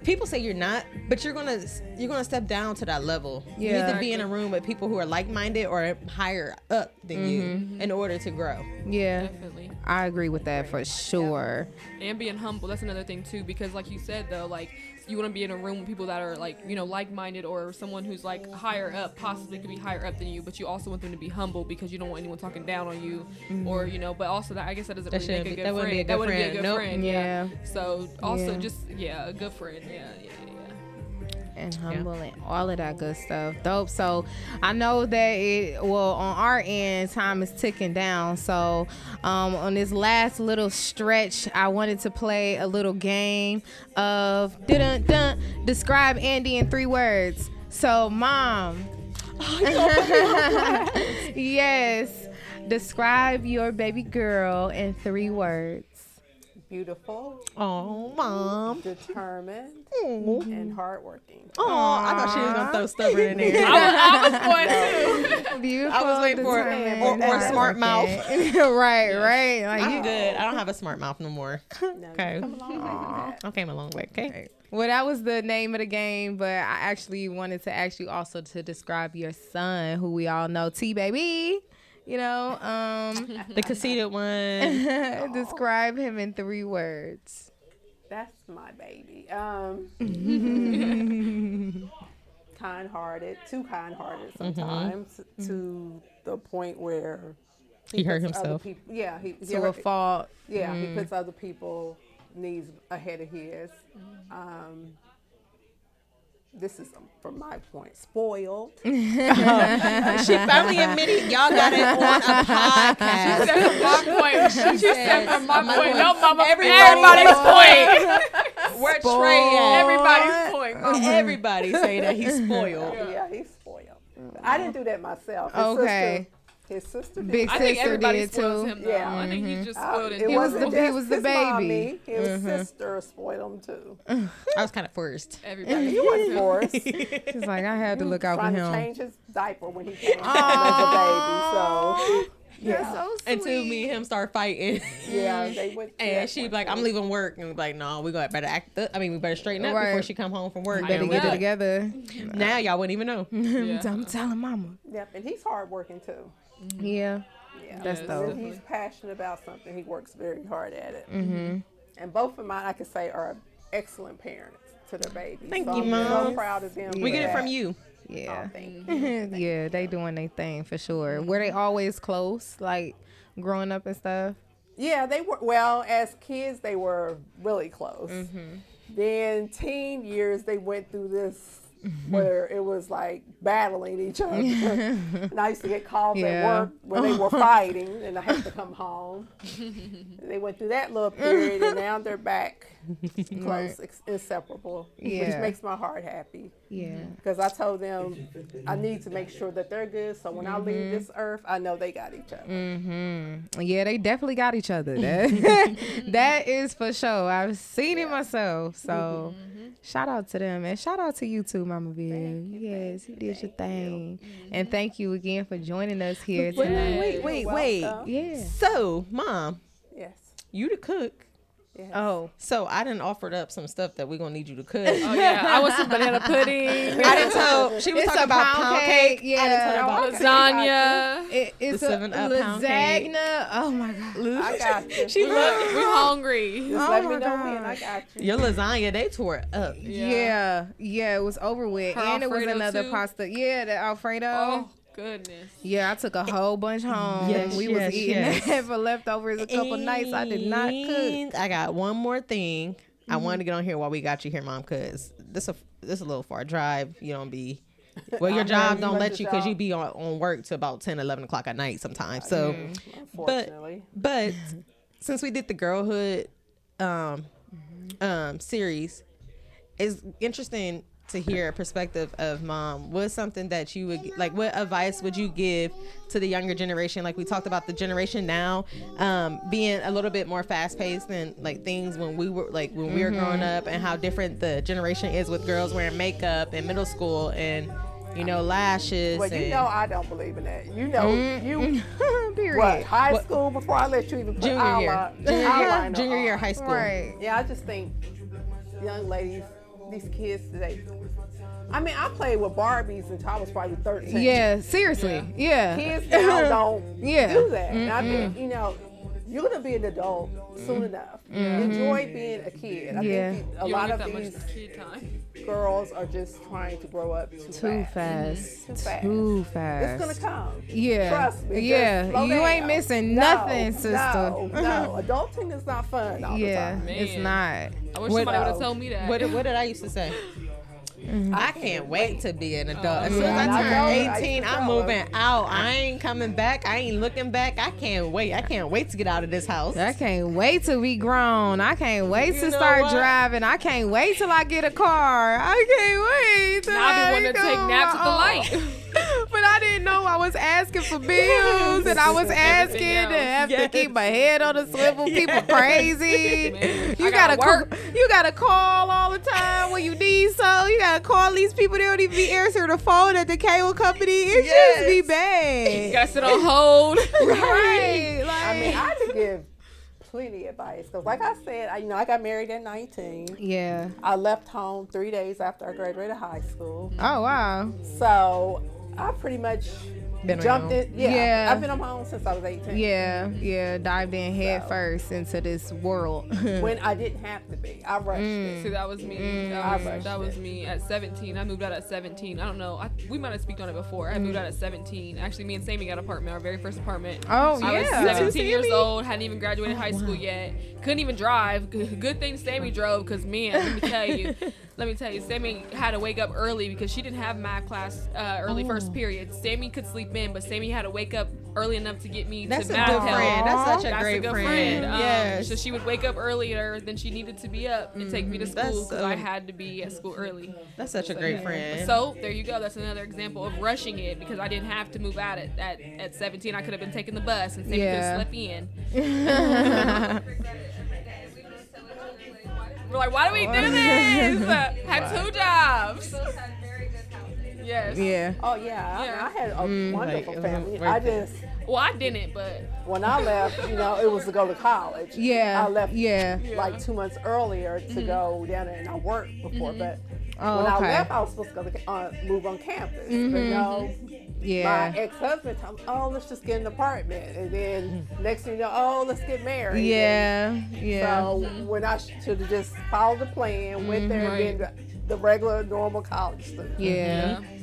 People say you're not, but you're gonna you're gonna step down to that level. You need to be in a room with people who are like minded or higher up than you mm-hmm. in order to grow.
Yeah,
Definitely.
I agree with that for sure.
and being humble that's another thing too because like you said though like you want to be in a room with people that are like you know like-minded or someone who's like higher up possibly could be higher up than you but you also want them to be humble because you don't want anyone talking down on you or you know but also that i guess that doesn't
Mm-hmm. That
really make a good
that wouldn't
friend
be a
that
good
wouldn't be a good
Nope.
friend yeah.
Yeah.
so also
Yeah.
just yeah a good friend yeah yeah yeah
and humble and all of that good stuff. Dope. So I know that it well on our end, time is ticking down. So um, on this last little stretch, I wanted to play a little game of dun dun describe Andy in three words. So mom. [laughs] yes. Describe your baby girl in three words.
Beautiful,
Oh, mom.
determined,
Oh,
and hardworking.
Oh, I thought she was gonna throw stubborn in there. [laughs]
I was going to
Beautiful.
I was waiting for-
determined,
or- or
and
smart mouth.
hardworking. [laughs] [laughs] right, right. Like
I'm
you
good. I don't have a smart mouth no more.
No,
Okay.
you come a long way with that.
I came a long way. Okay.
Well, that was the name of the game, but I actually wanted to ask you also to describe your son, who we all know, T baby. You know, um, [laughs]
The conceited one. [laughs]
describe him in three words.
That's my baby. Um, [laughs] kind-hearted, too kind-hearted sometimes to the point where
He hurt himself.
People, yeah, he, he
To a
hurt-
fault.
yeah, he puts other people needs ahead of his. Um, this is um, from my point, spoiled. [laughs] [laughs]
She finally admitted y'all got it on a podcast.
That's my point. She said from my
my
point.
point.
No, mama.
Everybody-
Everybody's point.
Where Trey at?
Everybody's point. mama. [laughs]
Everybody say that he's spoiled.
Yeah, he's spoiled. I didn't do that myself. His
Okay.
Sister, his sister did.
Big
I think
sister did too.
him though.
Yeah.
I think he's just
Uh,
spoiled.
it
and
He was
wasn't
the- he
just
was the
his
baby.
mommy, His sister spoiled him too.
I was kind of forced.
Everybody.
He wasn't forced. [laughs]
She's like, I had to look out for
trying to
him.
change his diaper when he came home as a baby. So yeah,
so
Until me and him start fighting.
yeah, they [laughs] went.
And she'd be like, I'm leaving work. And be like, no, we got better act. Up. I mean, we better straighten up before she come home from work.
Better
And
get it together.
Now y'all wouldn't even know. [laughs]
Yeah.
I'm telling mama.
Yep, and he's hardworking too.
Yeah.
Yeah,
That's
Yes,
dope.
When he's passionate about something, he works very hard at it.
Mm-hmm.
And both of mine, I could say, are excellent parents to their babies.
Thank
so
you,
I'm
Mom.
so proud of them.
We get it from you.
Yeah.
Oh, thank you. [laughs]
yeah, they doing their thing for sure. Were they always close, like growing up and stuff?
Yeah, they were. Well, as kids, they were really close.
Mm-hmm.
Then teen years, they went through this
Mm-hmm. [laughs]
where it was like battling each other. [laughs] and I used to get calls
Yeah.
at work where they were [laughs] fighting, and I had to come home. they went through that little period, and now they're back close, ex- inseparable, which
Yeah.
makes my heart happy.
Yeah.
Because I told them I need to make sure that they're good, so when I
Mm-hmm.
leave this earth, I know they got each other.
Mm-hmm. Yeah, they definitely got each other. That, that is for sure. I've seen it myself. So shout out to them and shout out to you too, Mama
Viv. You,
yes,
thank
you
you,
did your
thank you.
thing. And mm-hmm. thank you again for joining us here
Wait,
tonight.
wait, wait,
You're
wait.
Yeah.
So, mom,
Yes.
you the cook.
Yes.
Oh.
So I didn't offered up some stuff that we're gonna need you to cook.
Oh yeah, I want some banana [laughs] pudding,
I didn't tell. She was
It's
talking about
pound
pound
cake,
cake.
yeah.
I didn't tell her about
lasagna.
It, it's
The
a
7-Up
lasagna. Oh my god.
I got you.
She
Look,
looked.
we hungry.
Oh, Just
Oh
let
my
me know when. I
gosh.
got you.
Your lasagna, they tore it up.
Yeah. yeah, it was over with,
Her
and it was another
too?
pasta. Yeah, the Alfredo.
Oh goodness.
Yeah, I took a whole bunch home.
Yes,
we
yes,
was eating
yes.
that [laughs] for leftovers a couple nights. I did not cook.
I got one more thing. I wanted to get on here while we got you here, mom, because this a this is a little far drive. You don't be. Well, your job don't
let
let you because you be on, on work to about 10, 11 o'clock at night sometimes. So,
Unfortunately.
but since we did the girlhood um um series, it's interesting to hear a perspective of mom. What's something that you would like? What advice would you give to the younger generation? Like we talked about the generation now um, being a little bit more fast paced than like things when we were like when we were growing up, and how different the generation is with girls wearing makeup in middle school and you know lashes.
Well, you know I don't believe in that. You know, you [laughs]
Period.
what high
What-
school before I let you even put
junior year, junior year, [laughs] junior year high school.
Right.
Yeah, I just think young ladies, these kids today. I mean, I played with Barbies until I was probably 13.
Yeah, seriously. Yeah.
Kids now [laughs] don't
Yeah.
do that. And I think, you know, you're going to be an adult soon enough. Enjoy being a kid. I
Yeah.
think a
You
lot of
that
these
much kid time.
Girls are just trying to grow up too,
Too
fast.
fast.
Too fast.
Too fast.
It's going to come.
Yeah.
Trust me.
Yeah.
slow
You ain't missing
No,
nothing, sister.
No, no. [laughs] Adulting is not fun all
yeah.
the time.
It's not.
I wish
What-
somebody would have told me that.
What, what did I used to say? [laughs] Mm-hmm. I can't wait to be an adult. As oh, soon as I
I
turn
know. I used
18,
to
I'm moving out. I ain't coming back. I ain't looking back. I can't wait. I can't wait to get out of this house.
I can't wait to be grown. I can't wait
You
to start
what?
driving. I can't wait till I get a car. I can't wait. till
Now I be
I
wanting to take naps at the
on.
light. [laughs]
but I didn't know I was asking for bills and I was asking to have to keep my head on a swivel. People crazy.
Man,
You
I
gotta,
gotta
ca- you gotta call all the time when you need so. You gotta call these people. They don't even be answering the phone at the cable company. It just be bad.
You gotta sit on hold. [laughs]
right? Like,
I mean, I could give plenty of advice because, like I said, I, you know, I got married at 19.
yeah.
I left home three days after I graduated high school.
Oh wow.
So I pretty much
Been
jumped
your
in. Yeah,
Yeah.
I've been on my own since I was 18.
Yeah, yeah, dived in head
So.
first into this world. [laughs]
When I didn't have to be, I rushed it.
See, that was me.
Mm,
that was, that was me at 17. I moved out at 17. I don't know. I, we might have spoken on it before. I moved out at 17. Actually, me and Sammy got an apartment, our very first apartment.
oh
I was
yeah,
17 years
Sammy?
old, hadn't even graduated high school yet, couldn't even drive. Good good thing Sammy drove, cause man, let me tell you, [laughs] let me tell you, Sammy had to wake up early because she didn't have math class uh, early
Oh.
first period. Sammy could sleep in, but Sammy had to wake up early enough to get me
That's
to
a
math
good
help.
friend. That's such a
That's
great
a good
friend.
friend. Um,
yes.
So she would wake up earlier than she needed to be up and take me to
Mm,
school because I had to be at school early.
That's such a great friend.
So there you go. That's another example of rushing it because I didn't have to move out at, at, at 17. I could have been taking the bus and Sammy
Yeah.
could have slept in. [laughs] [laughs] We're like, why do we do this? [laughs] [laughs] Had two jobs. Yes.
yeah.
Oh yeah, I-
Yeah.
I, had a
Mm,
wonderful
like,
family. I
right
just
Well, I didn't, but
when I left, you know, it was to go to college.
Yeah.
I left
Yeah.
like two months earlier to go down there, and I worked before. But
Oh,
when I left, I was supposed to go to, uh, move on campus. But
Mhm.
no,
Yeah.
my ex-husband told me, "Oh, let's just get an apartment," and then mm-hmm. next thing you know, "Oh, let's get married."
Yeah. Yeah.
So when I should have just followed the plan, went mm-hmm.
there
and been the, the regular, normal college student.
yeah. Mm-hmm.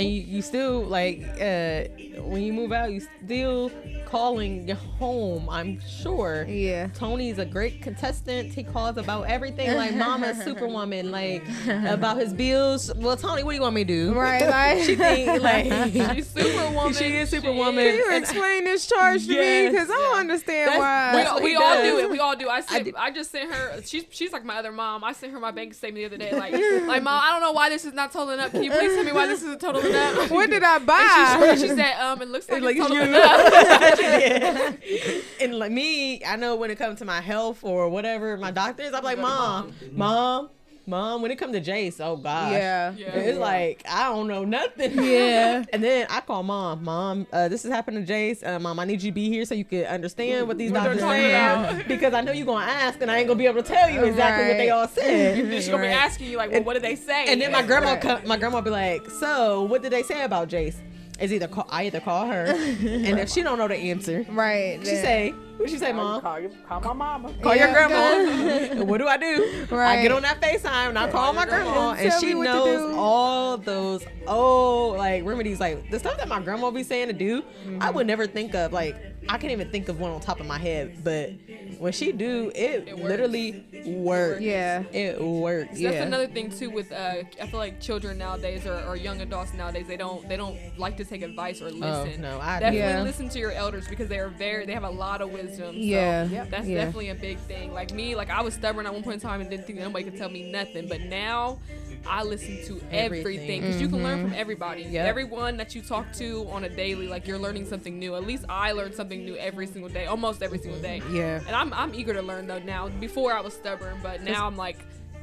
And you, you still like uh when you move out you still calling your home i'm sure
Yeah.
tony's a great contestant he calls about everything like mama superwoman like [laughs] about his bills well tony what do you want me to do
Right. Like. [laughs]
she think like [laughs]
she's superwoman.
she is
She
superwoman
Can you explain this charge to me?
Yes.
Because I don't understand
That's-
why.
We,
That's what
we all do it. We all do. I sent,
did-
I, just sent her. She's she's like my other mom. I sent her my bank statement the other day. Like like mom, I don't know why this is not totaling up. Can you please tell me why this isn't [laughs] totaling up?
what did I
And
buy?
she, she said, um, it looks like,
like
it's
you.
totaling up.
Yeah. and like me, I know when it comes to my health or whatever, my doctors, I'm like,
go
mom, mom, mom. When it comes to Jace, oh gosh,
Yeah.
Yeah.
it's like I don't know nothing.
Yeah. [laughs]
and then I call mom, mom, uh, this is happening to Jace. Uh, mom, I need you to be here so you can understand what these
What they're talking
saying
about. [laughs]
because I know you're gonna ask and I ain't gonna be able to tell you exactly what they all said.
You're [laughs] She's gonna be asking you like, well, what did they say?
And then my grandma,
Right.
come, my grandma be like, "So, what did they say about Jace?" Is either call, I either call her, and if she don't know the answer,
Right.
she
then-
say, "What she say, mom?"
call, your- call my mama.
Call your grandma. [laughs] and what do I do? I get on that FaceTime and I call my grandma, and
Tell
she
me what to
knows all those oh like remedies, like the stuff that my grandma be saying to do.
Mm-hmm.
I would never think of like I can't even think of one on top of my head, but when she do, it,
It works.
literally works.
Yeah.
it works.
That's
Yeah.
another thing too with uh, I feel like children nowadays or, or young adults nowadays they don't they don't like to take advice or listen.
Oh, no, I-
definitely
Yeah.
listen to your elders because they are very they have a lot of wisdom. So
Yeah.
Yep.
That's
Yeah.
definitely a big thing. Like me, like I was stubborn at one point in time and didn't think that nobody could tell me nothing. But now I listen to
Everything.
everything because you can learn from mm-hmm. everybody.
Yep.
Everyone that you talk to on a daily, like you're learning something new. At least I learn something new every single day, almost every single day.
Yeah.
And I'm I'm eager to learn though now. Before I was stubborn, but now I'm like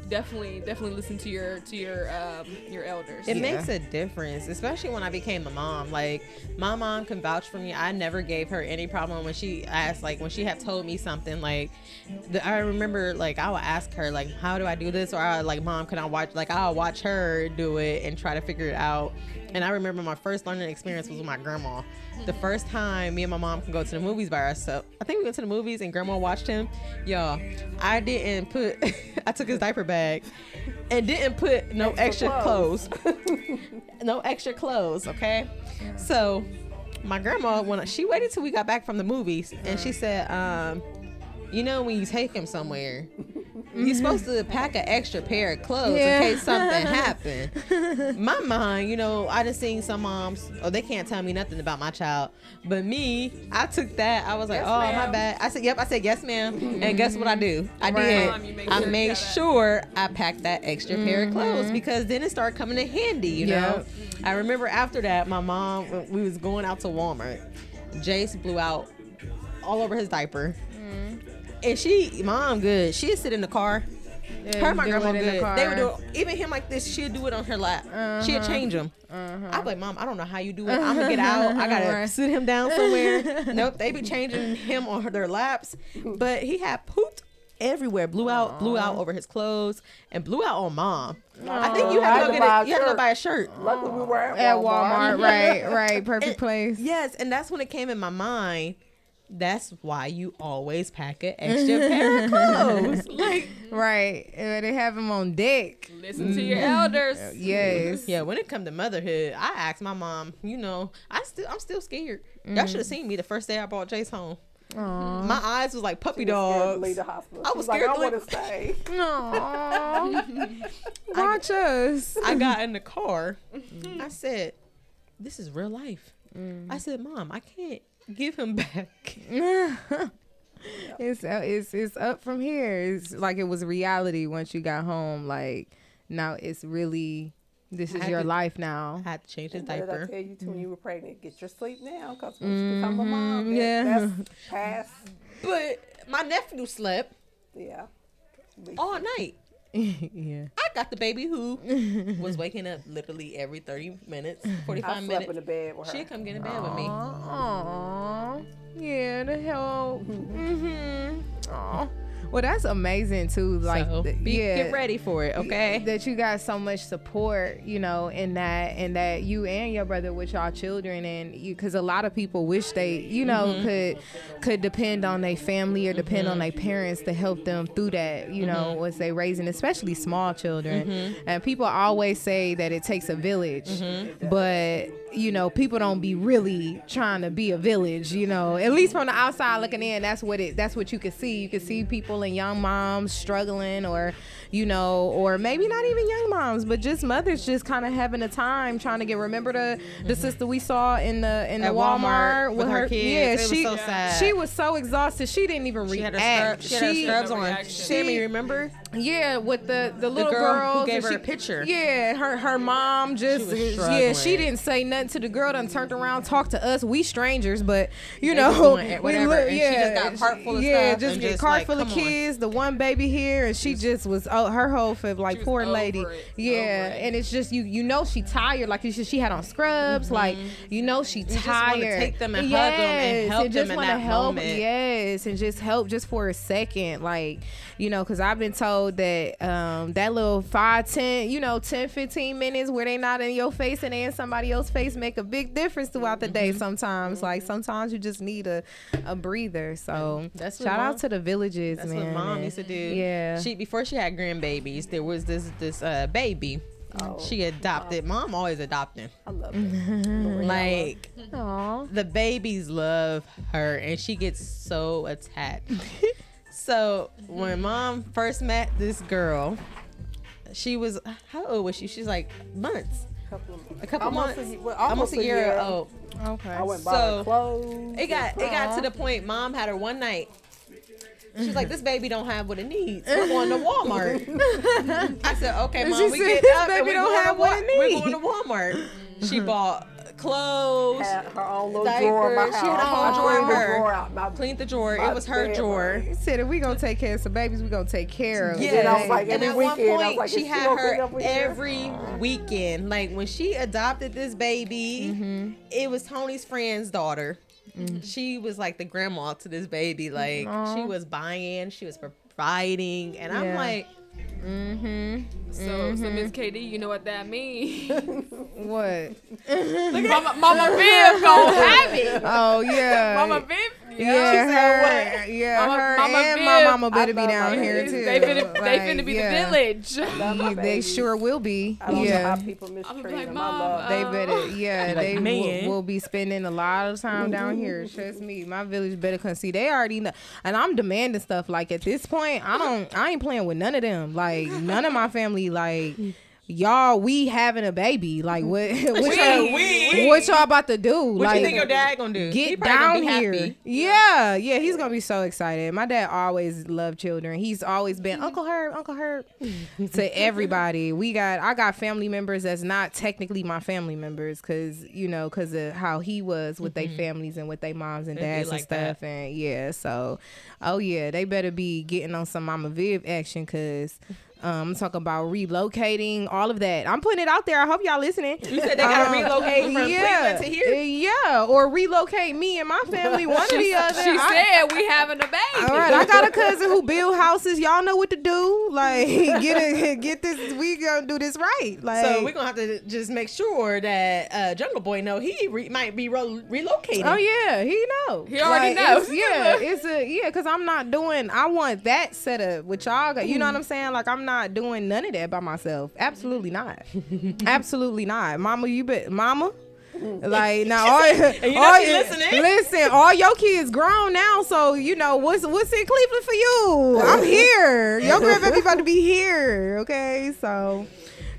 definitely definitely listen to your to your um your elders.
It
Yeah.
makes a difference, especially when I became a mom. Like my mom can vouch for me. I never gave her any problem when she asked, like when she had told me something. Like the, I remember, like I would ask her, like, "How do I do this?" Or I like, "Mom, can I watch?" Like I'll watch her do it and try to figure it out. And I remember my first learning experience was with my grandma. The first time me and my mom can go to the movies by ourselves. I think we went to the movies and grandma watched him. Y'all, I didn't put. [laughs] I took his diaper bag and didn't put no extra,
Extra
clothes
clothes. [laughs]
no extra clothes, okay? So my grandma when she waited till we got back from the movies and she said, um, you know when you take him somewhere, you're mm-hmm. supposed to pack an extra pair of clothes
Yeah.
in case something [laughs] happened. my mind, you know, I just seen some moms, oh, they can't tell me nothing about my child. But me, I took that. I was like,
Yes,
oh, my
ma'am.
bad. I said, yep. I said, yes, ma'am. And guess what I do? I
Right.
Mom, you
did.
make
I
sure
made sure I packed that extra pair of clothes mm-hmm. because then it started coming in handy, you know? I remember after that, my mom, we was going out to Walmart. Jace blew out all over his diaper. Mm-hmm. And she, mom, good. She'd sit in the car.
Yeah,
her and my grandma
it in the
good. They would
car.
do even him like this. She'd do it on her lap. She'd uh-huh. change him. Uh-huh. I'd be like, Mom, I don't know how you do it. I'm gonna get out. I gotta
Right. [laughs]
sit him down somewhere. [laughs] nope, they be changing him on their laps. But he had pooped everywhere. Blew out, blew out over his clothes, and blew out on mom. I think you
I
had
had
to go
to
get
buy a
it. You had to go
shirt.
buy a shirt.
Luckily, we were at
At
Walmart.
Walmart, right, right, [laughs] perfect
It-
place.
Yes, and that's when it came in my mind. That's why you always pack an extra pair of clothes. [laughs] Like,
Right, and they have them on deck.
Listen to your mm-hmm. elders.
Uh, yes.
yeah, when it come to motherhood, I asked my mom. You know, I still, I'm still scared. Y'all mm. should have seen me the first day I brought Jace home.
Aw.
My eyes was like puppy
She was scared to
dogs.
leave the hospital.
I
She
was
like,
scared
I
to
want
leave-
to stay. [laughs] [laughs]
Aw. Watch us.
I got in the car. Mm-hmm. I said, "This is real life." Mm. I said, "Mom, I can't give him back." [laughs] [laughs]
it's uh, it's it's up from here. It's like it was reality once you got home. Like now it's really this is your
to-
life now.
I had to change his
What did I tell you too when you were pregnant? Get your sleep now, because when you become a mom,
Mhm,
that,
yeah.
that's [laughs] past.
But my nephew slept
Yeah.
all night. [laughs]
yeah.
I got the baby who was waking up literally every 30 minutes, [laughs]
I
45
slept
minutes.
in the bed with her.
She'd come get in bed with me.
Aw. Yeah, the hell. Mm-hmm. Aw. Well, that's amazing too. Like,
so be,
yeah.
get ready for it, okay?
that you got so much support you know in that and that you and your brother with y'all children and you because a lot of people wish they you know
Mm-hmm.
could could depend on their family or depend on their parents to help them through that you know
Mm-hmm.
once they raising especially small children and people always say that it takes a village
Mm-hmm.
but you know people don't be really trying to be a village you know at least from the outside looking in that's what it that's what you can see you can see people and young moms struggling or you know or maybe not even young moms but just mothers just kind of having a time trying to get remember the the sister we saw in the in the
At
Walmart,
Walmart
with
with
her,
her kids.
yeah
It was
she
so sad.
she was so exhausted she didn't even
She had her,
react
scrub, she had her scrubs on.
reaction.
Sammy, remember?
Yeah, with the the little
girl who gave her
she-
a picture.
Yeah, her her mom just
was
yeah, she didn't say nothing to the girl. Done turned around, talked to us. We strangers, but you
They
know, we
whatever,
look-
and she just got a cart full of
yeah,
stuff
just
just
cart
like,
full of
come on.
kids. The one baby here, and she just was oh, her whole fib like poor lady.
it,
Yeah,
it.
and it's just you you know she tired. Like you said, she had on scrubs. Like you know she
Mm-hmm. just wanna
tired.
take them and hug 'em and help
just
them in that
help.
moment.
Yes, and just help just for a second, like you know, because I've been told that um, that little five, ten, you know, 10, 15 minutes where they not in your face and they in somebody else's face make a big difference throughout the day. Sometimes, like sometimes you just need a, a breather. So
That's
shout
mom-
out to the villages,
That's
man.
what mom used to do.
Yeah.
She before she had grandbabies, there was this this uh baby.
Oh,
She adopted. Mom always adopting.
I love it. [laughs]
Like
Aw.
the babies love her and she gets so attached. [laughs] so when mom first met this girl, she was how old was she? She's like months.
couple of,
A couple
almost
months.
A, ye- well,
Almost, a year, old.
Okay.
I went by
So,
her clothes.
It got it got to the point mom had her one night She's like, this baby don't have what it needs. We're going to [laughs] Walmart. I said, okay, mom, we
said,
get
"This
up and
baby
we
don't have
to
what it needs.
We're going to Walmart. She mm-hmm. bought clothes,
Had her own little drawer my house.
She had a whole drawer
cleaned the
in
drawer out. My,
cleaned the drawer. It was her drawer.
like,
said if we gonna take care of some babies, we gonna take care of.
Yeah,
then I was like,
and
every
at one
weekend, I was
point
like,
she had her
up with
every weekend. Like when she adopted this baby,
Mm-hmm.
it was Tony's friend's daughter. She was like the grandma to this baby. Like she was buying, she was providing, and I'm like,
Mm-hmm.
So, so Miss KD, you know what that means? [laughs]
What?
Mama, Mama Viv gonna have it.
Oh yeah.
Mama Viv.
Yeah,
she
her,
said
yeah,
Mama-
her
Mama
and my mama better be down
my
here too.
They finna, [laughs] they
Like,
finna be
yeah.
the village.
Love
they sure will be.
I don't know
yeah.
how people mistreat
like,
them.
"Mom,
I love
They
uh,
better, yeah,
Like,
they will, will be spending a lot of time down here. [laughs] Trust me, my village better come see. They already know, and I'm demanding stuff. Like at this point, I don't, I ain't playing with none of them. Like none of my family, like y'all, we having a baby. Like what, [laughs] what, y'all,
we.
what y'all about to do?
what
like,
you think your dad gonna do?
Get down here.
happy.
Yeah, yeah, he's gonna be so excited. My dad always loved children. He's always been Uncle Herb, Uncle Herb to [laughs] everybody. We got I got family members that's not technically my family members because you know because of how he was with their mm-hmm. families and with their moms and dads and
like
stuff. And yeah, so oh yeah, they better be getting on some Mama Viv action because. Um, I'm talking about relocating, all of that. I'm putting it out there. I hope y'all listening.
You said they gotta
Um,
relocate from Cleveland to here.
Yeah, or relocate me and my family, [laughs] one or the other.
She
I-
said we having a baby.
all right, I got a cousin who build houses. Y'all know what to do. Like, [laughs] get it, [laughs] get this. We gonna do this right. Like,
So we're gonna have to just make sure that uh, Jungle Boy know he re- might be ro- relocating.
Oh yeah, he know.
He already
Like,
knows.
it's- Yeah, it's a yeah, cause I'm not doing. I want that setup with y'all. You know what I'm saying? Like I'm not doing none of that by myself. Absolutely mm-hmm. not. Absolutely not. Mama, you bet. Mama. Mm-hmm. Like [laughs] now, all,
you know [laughs]
all-
she listening.
Listen, all your kids grown now, so you know what's what's in Cleveland for you. I'm [laughs] here. Your grandbaby about to be here. Okay, so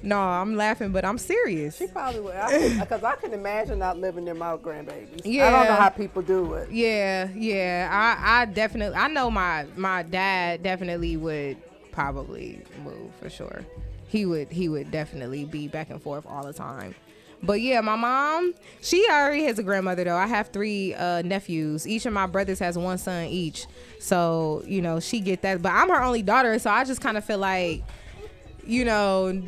no, I'm laughing, but I'm serious.
She probably would, because I, can imagine not living near my grandbabies. I don't know how people do it.
Yeah, yeah. I, I definitely I know my my dad definitely would probably move for sure. He would he would definitely be back and forth all the time. But yeah, my mom, she already has a grandmother though. I have three uh, nephews. Each of my brothers has one son each. So, you know, she get that. But I'm her only daughter, so I just kind of feel like, you know,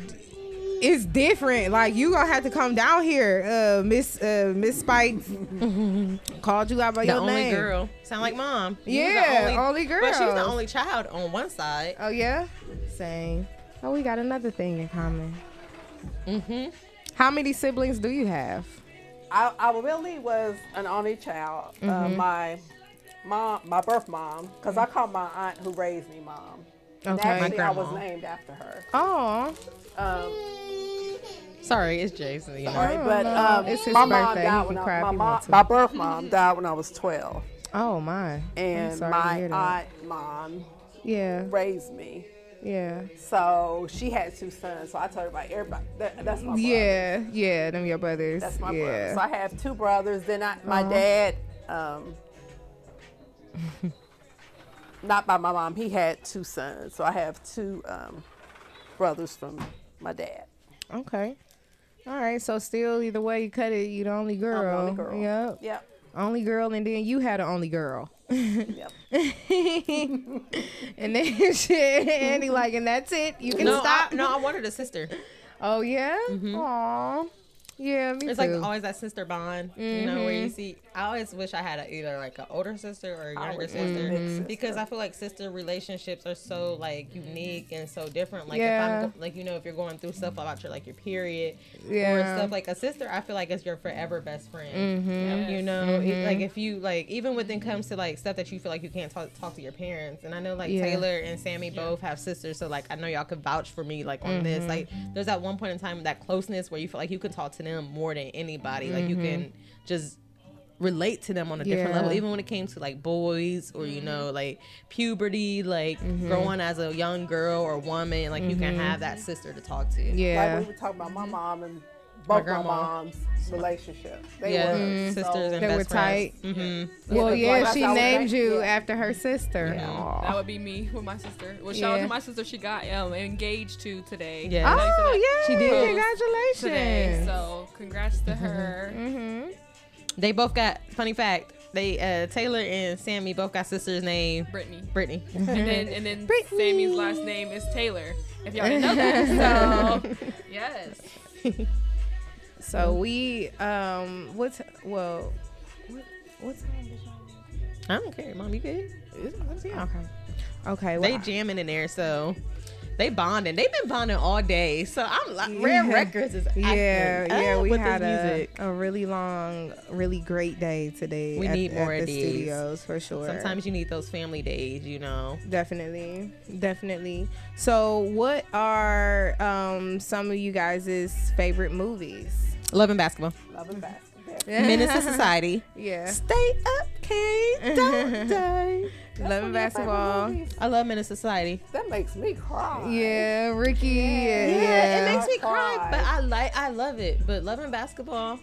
it's different. Like you gonna have to come down here, uh, Miss uh, Miss Spike. [laughs] called you out by
the
your
only
name.
girl. Sound like mom. You the
Yeah, only girl.
But she's the only child on one side.
Oh yeah, same. Oh, we got another thing in common.
Mm-hmm.
How many siblings do you have?
I, I really was an only child. Uh,
Mm-hmm.
my mom, my birth mom, because I call my aunt who raised me mom. And
Okay. My
actually, I was named after her.
Oh,
Um,
Sorry, it's Jason. You know.
sorry,
Oh,
but um,
It's his
my mom
birthday. He
died when I,
cry
my, mom, my birth mom died when I was 12.
oh my.
And my aunt mom
Yeah,
raised me.
yeah,
So she had two sons. So I told her about everybody. That, that's my brother.
yeah, yeah. Them your brothers.
That's my
yeah.
brother. So I have two brothers. Then I, my
Uh-huh.
dad, um, [laughs] not by my mom, he had two sons. So I have two um, brothers from my dad.
Okay. All right. So still, either way you cut it, you the only
I'm
girl.
the only girl.
Yep.
Yep.
Only girl, and then you had an only girl.
Yep. [laughs]
and then [laughs] shit, Andy like, and that's it. You can
No,
stop.
I, no, I wanted a sister.
Oh yeah. Mm-hmm. Aw. Yeah, me too.
It's
too.
like always that sister bond, you know, where you see. I always wish I had a, either like an older sister or a
I
younger
would
sister,
big sister.
because I feel like sister relationships are so like unique and so different. Like
Yeah.
if I'm like you know if you're going through stuff about your like your period or stuff like a sister, I feel like is your forever best friend.
Mm-hmm.
You know, it- like if you like even when it comes to like stuff that you feel like you can't talk, talk to your parents, and I know like
Yeah.
Taylor and Sammy both have sisters, so like I know y'all could vouch for me like on this.
Mm-hmm.
Like there's that one point in time that closeness where you feel like you can talk to them more than anybody. Like you can just relate to them on a different
Mm-hmm. Yeah.
level, even when it came to like boys or you know like puberty, like
Mm-hmm.
growing as a young girl or woman. Like you can have that sister to talk to.
Yeah.
Like we were talking about my mom and both my,
grandma.
moms. relationship. They
Yeah,
were
Mm-hmm.
sisters
so-
and
They
best
were tight.
Mm-hmm.
Well,
but
yeah,
like,
she named you
yeah.
after her sister.
Yeah.
That would be me with my sister. Well, shout out to my sister. She got um, engaged to today.
Yeah.
Oh yeah,
She did.
Congratulations.
Today, so congrats to her.
hmm
They both got funny fact. They uh, Taylor and Sammy both got sisters named
Brittany.
Brittany.
And then and then [laughs]
Brittany.
Sammy's last name is Taylor. If y'all didn't know that. [laughs] So yes. [laughs]
So we um what's well what what time
I don't care, mom. You good?
it? Okay. Okay.
They jamming in there, so they bonding. They've been bonding all day. So I'm like, Rare
Yeah.
Records is acting
yeah, yeah,
up
we had a, a really long, really great day today.
We
at,
need more
at the
these.
studios for sure.
Sometimes you need those family days, you know.
Definitely, definitely. So, what are um some of you guys' favorite movies?
Love and basketball.
Love and basketball.
Menace to [laughs] Society.
Yeah,
Stay up, Kate. [laughs] Don't die.
That's
Love and
one of your favorite
basketball.
I love Menace to Society.
That makes me cry.
Yeah, Ricky. Yeah,
Yeah, it makes me
I
cry, but I like I love it. But Love and basketball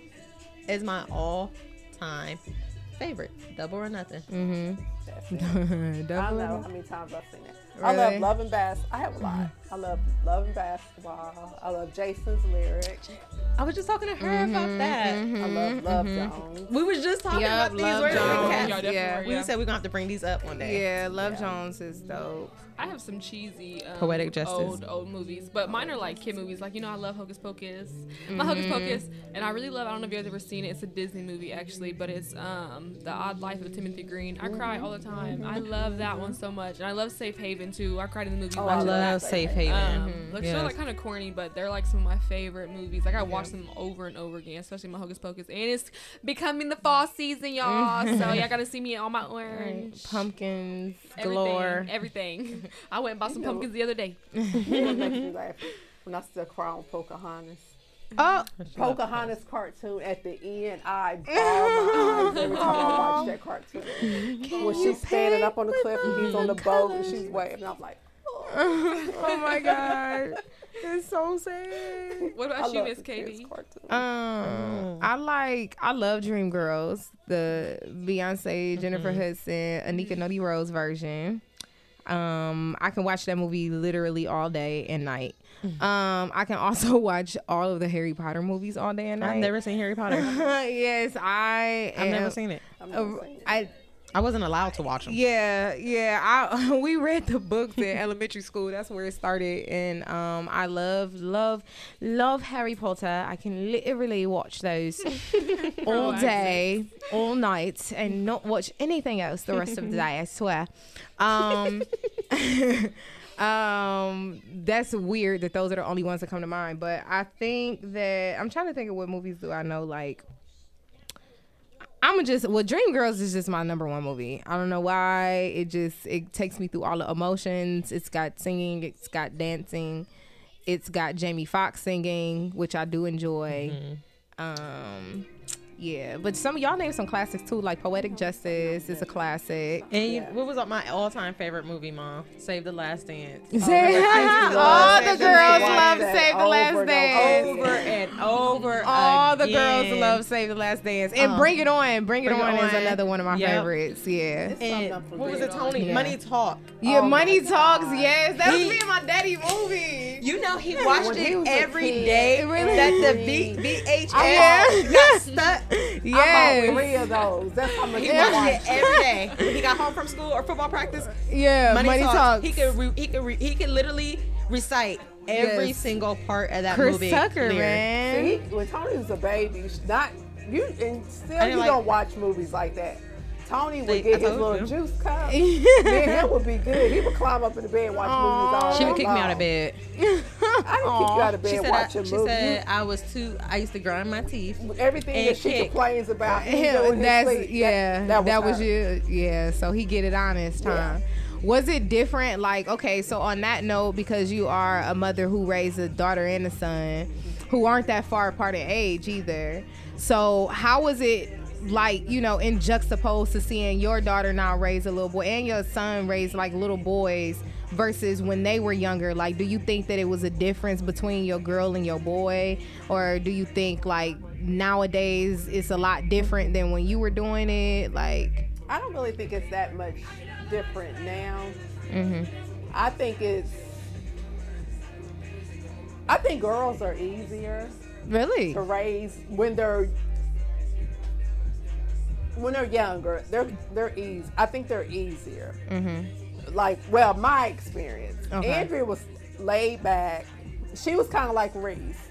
is my all time favorite. Double or nothing.
Mm-hmm.
Definitely. [laughs] I know how many times I've seen it. Mm-hmm.
I
love Love and Bas. I have a lot. I love Love and Basketball. I love Jason's lyric.
I was just talking to her about mm-hmm, that.
Mm-hmm, I love Love Jones.
We was just talking
Yup,
about these.
Love
Where did we
Jones.
catch-
Y'all
Yeah.
We said we're gonna have to bring these up one day.
Yeah, Love
Yeah.
Jones is dope.
I have some cheesy um,
Poetic Justice.
old old movies, but mine are like kid movies. Like you know, I love Hocus Pocus. My Hocus Pocus, and I really love. I don't know if you guys ever seen it. It's a Disney movie actually, but it's um The Odd Life of Timothy Green. I cry all the time. I love that one so much, and I love Safe Haven too. I cried in the movie.
Oh,
I love
that.
Safe Haven.
Um, which
Yes.
are like kind of corny, but they're like some of my favorite movies. Like I watch them over and over again, especially my Hocus Pocus, and it's becoming the fall season, y'all. so [laughs] y'all gotta see me on my orange.
Pumpkins
Everything,
galore.
Everything. [laughs] I went and bought some
know-
pumpkins the other day.
It makes me laugh when I still cry on Pocahontas.
Oh,
Pocahontas cartoon at the end, I [laughs] ball my eyes every time I watch that cartoon. when she's standing up on the cliff and he's on the boat and she's waving, I'm like, [laughs]
oh my god, it's so sad.
What
I
about you, Miss KD?
cartoon.
Um, I like, I love Dreamgirls, the Beyonce, Jennifer Hudson, Anika Noni Rose version. Um, I can watch that movie literally all day and night. Um, I can also [laughs] watch all of the Harry Potter movies all day and night.
I've never seen Harry Potter. [laughs]
yes, I.
I've never seen it.
Uh,
not saying it.
I
I wasn't allowed to watch them.
yeah, yeah. I [laughs] we read the books in [laughs] elementary school. That's where it started, and um, I love, love, love Harry Potter. I can literally watch those [laughs] all day, all night, and not watch anything else the rest of the day. I swear. Um, um, that's weird that those are the only ones that come to mind. But I think that I'm trying to think of what movies do I know like. I'm just well, Dreamgirls is just my number one movie. I don't know why. It just it takes me through all the emotions. It's got singing, it's got dancing, it's got Jamie Foxx singing, which I do enjoy. Um, yeah, but some of y'all name some classics too, like Poetic Justice is a classic.
And
Yeah.
what was my all-time favorite movie, Mom? Save the [laughs] Last Dance.
all the
Save
girls
the Last
love
Dance
Save the Last Dance.
over
Over and over.
All the girls
again.
love Save the Last Dance. And
Um,
Bring It On. Bring It
Bring It
On is another one of my
Yep.
favorites. Yeah.
And what was it. Tony?
Yeah.
Money Talk.
Yeah,
Oh my
Money
God.
Talks. Yes, that was
He-
me and my daddy movie.
You know he watched it
every day. a
every
kid,
day.
Really?
That the V VHS
Yeah.
got stuck.
I
Yes.
bought three of those. That's how much
He
I
watched it every day. When he got home from school or football practice,
Yeah, Money, Talks.
He could re, he could re, he could literally recite every
Yes.
single part of that
Chris
movie.
Tucker,
lyric.
man.
See, when Tony was a baby, not you, and still you
like-
don't watch movies like that. Tony would get his little juice cup. [laughs] Man, that would be good. He would climb up in the bed and watch movies all
She would kick me out of bed. [laughs]
I didn't kick you out of bed
She said, I,
watching
she said I was too. I used to grind my teeth.
Everything that she
kick.
complains about,
Him, that's yeah.
that, that was, her.
you. Yeah. So he get it on his time. Was it different? Like, okay, so on that note, because you are a mother who raised a daughter and a son, who aren't that far apart in age either. So how was it? Like you know, in juxtaposed to seeing your daughter now raise a little boy and your son raise like little boys, versus when they were younger? Like, do you think that it was a difference between your girl and your boy, or do you think like nowadays it's a lot different than when you were doing it? Like,
I don't really think it's that much different now.
mm-hmm.
I think it's. I think girls are easier
really?
to raise when they're when they're younger. They're they're easy. I think they're easier.
Mm-hmm.
Like, well, my experience.
Okay.
Andrea was laid back. She was kind of like Reese.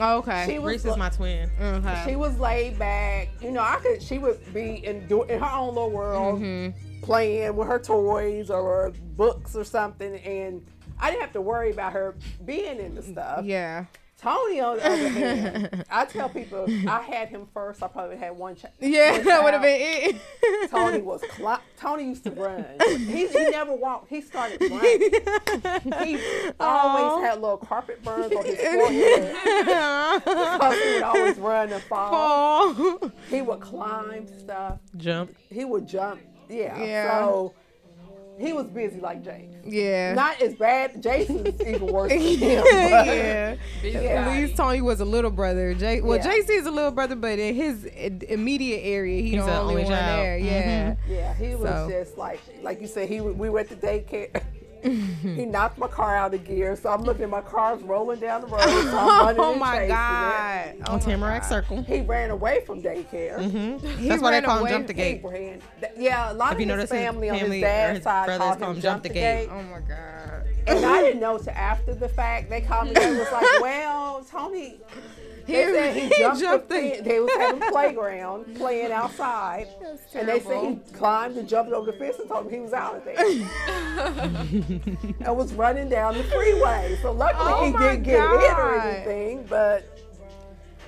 Okay.
She was
Reese is my twin.
okay.
she was laid back. You know, I could. She would be in do, in her own little world,
Mm-hmm.
playing with her toys or her books or something, and I didn't have to worry about her being into stuff.
yeah.
Tony, on the other hand, [laughs] I tell people I had him first. I probably had one. Ch-
Yeah, [laughs]
one
that would have been it.
Tony [laughs] was cli- Tony used to run. He, he never walked. He started running. He always had little carpet burns on his forehead because he would always run and fall.
Oh.
He would climb stuff.
Jump.
He would jump. Yeah.
Yeah.
So he was busy like Jay.
Yeah.
Not as bad. Jason's [laughs] even worse than him. but-
yeah.
Busy
Yeah.
At least Tony was a little brother. Jay, well,
Yeah.
JC is a little brother, but in his immediate area, he
He's
the
the
only,
only
one
child.
there. Mm-hmm. Yeah.
Yeah, he was
So.
just like, like you said, he we were at the daycare. [laughs] he knocked my car out of gear, so I'm looking my car's rolling down the road. So I'm [laughs] oh running
Oh my
chasing
god.
It.
Oh
on
my
Tamarack Circle.
He ran away from daycare. Mm-hmm.
He
That's why they call him Jump the Gate.
ran. Yeah, a lot
Have you
of his
noticed his
family on his
or
dad's side
call
him
him
Jump the Gate.
Oh my god.
And I didn't [laughs] know till after the fact. They called me. They was like, [laughs] "Well, Tony." They
He-
said he
he
jumped,
jumped
the
the-
fence. They was having [laughs] playground, playing outside, and they said he climbed and jumped over the fence and told him he was out of there. and was running down the freeway. So luckily
Oh
he didn't get hit or anything, but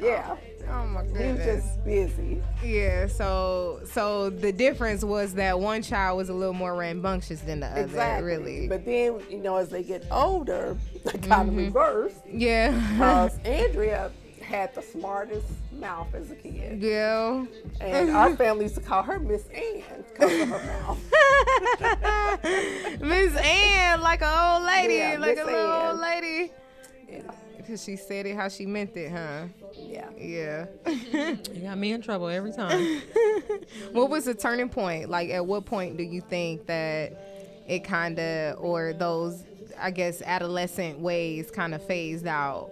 yeah,
Oh my god.
he was just busy.
Yeah, so so the difference was that one child was a little more rambunctious than the other,
Exactly.
really.
But then, you know, as they get older, [laughs] they kind of mm-hmm. reverse.
yeah.
Because [laughs] Andrea had the smartest mouth as a kid.
yeah.
And our [laughs] family used to call her Miss Ann because of her mouth.
Miss Ann, like an old lady,
Yeah,
like
Miss
a little
Ann.
old lady.
Yeah.
Because she said it how she meant it, huh?
Yeah.
Yeah.
You got me in trouble every time. [laughs]
what was the turning point? Like, at what point do you think that it kind of, or those, I guess, adolescent ways kind of phased out?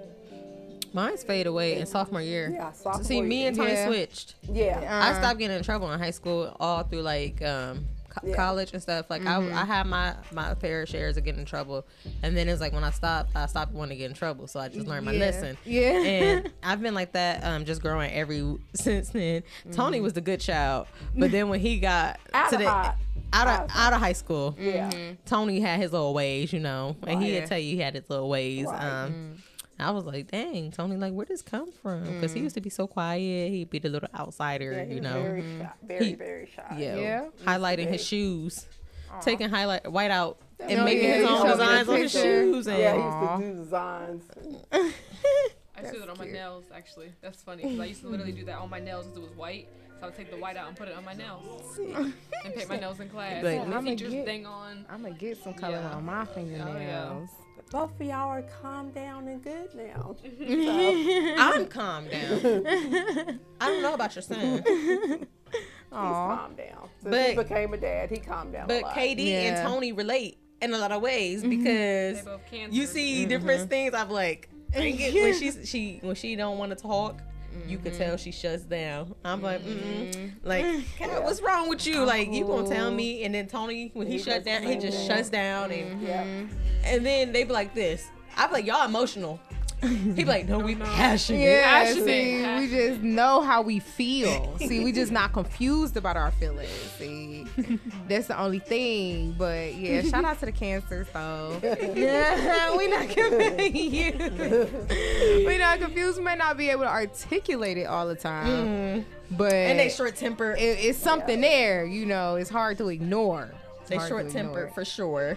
Mine's fade away in sophomore year.
Yeah, sophomore
See, me and Tony
Yeah.
switched.
Yeah.
I
Uh,
stopped getting in trouble in high school all through like um, co-
Yeah.
college and stuff. Like
Mm-hmm.
I, I had my my fair shares of getting in trouble, and then it's like when I stopped, I stopped wanting to get in trouble. So I just learned my
Yeah.
lesson.
Yeah.
and [laughs] I've been like that um, just growing every [laughs] since then. Tony
Mm-hmm.
was the good child, but then when he got [laughs]
Out
to
of
the
high-
out of out of high school,
Yeah.
Tony had his little ways, you know, and
Right.
he'd
Yeah.
tell you he had his little ways.
Right.
Um, I was like, dang, Tony, like, where does this come from? Because
Mm.
he used to be so quiet. He'd be the little outsider,
Yeah,
you know.
very shy. Very,
He-
very shy.
Yeah.
Yeah.
Highlighting his shoes. Taking highlight white out and
Oh,
making
yeah,
his own
showed me the
designs on his shoes. And
Yeah, he used to do designs. [laughs]
I used to do that on my nails, actually. That's funny because I used to literally do that on my nails because it was white. So I would take the white out and put it on my nails and paint my nails in [laughs] class.
Like,
and
I'ma
teacher's
get-
thing on.
I'm going to get some color
Yeah.
on my fingernails.
Both of y'all are calm down and good now. [laughs] [laughs]
I'm calm down. I don't know about your son,
He's
Aw.
calmed down. Since he became a dad, he calmed down a
but
lot.
KD
Yeah.
and Tony relate in a lot of ways mm-hmm.
They
because
both cancer.
you see mm-hmm. different things. I'm like, when [laughs] she's she when she don't want to talk, you could tell she shuts down. I'm like, mm like, Kat, what's wrong with you? Like, you gonna tell me? And then Tony, when he,
He
shut down, he just
like-
shuts down, and
Yeah.
and then they be like this. I be like, y'all emotional. [laughs] He be like, no, we passionate.
Yeah,
Passionate.
see, we just know how we feel. [laughs] see, we just not confused about our feelings. See, [laughs] that's the only thing. But yeah, shout out to the cancer though. yeah, we not confused. we not confused. We may not be able to articulate it all the time, but
Mm-hmm. And they short tempered.
it, it's something there. You know, it's hard to ignore. It's
They short tempered for sure.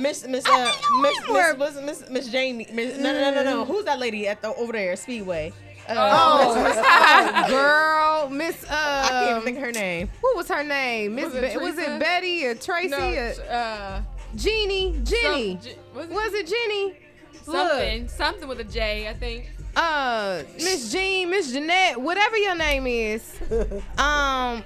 Miss Miss uh Miss Miss Miss Miss Miss Jamie. Miss, no, no no no no. Who's that lady at the over there Speedway?
Oh, [laughs] [laughs] girl, Miss. Uh,
I can't even think of her name.
What was her name? Miss.
Was it
Be- was it Betty or Tracy
No,
or
uh,
Jeannie? Jenny.
some- was it
was it Jenny?
something? Something with a J, I think.
uh Miss Jean, Miss Jeanette, whatever your name is, um,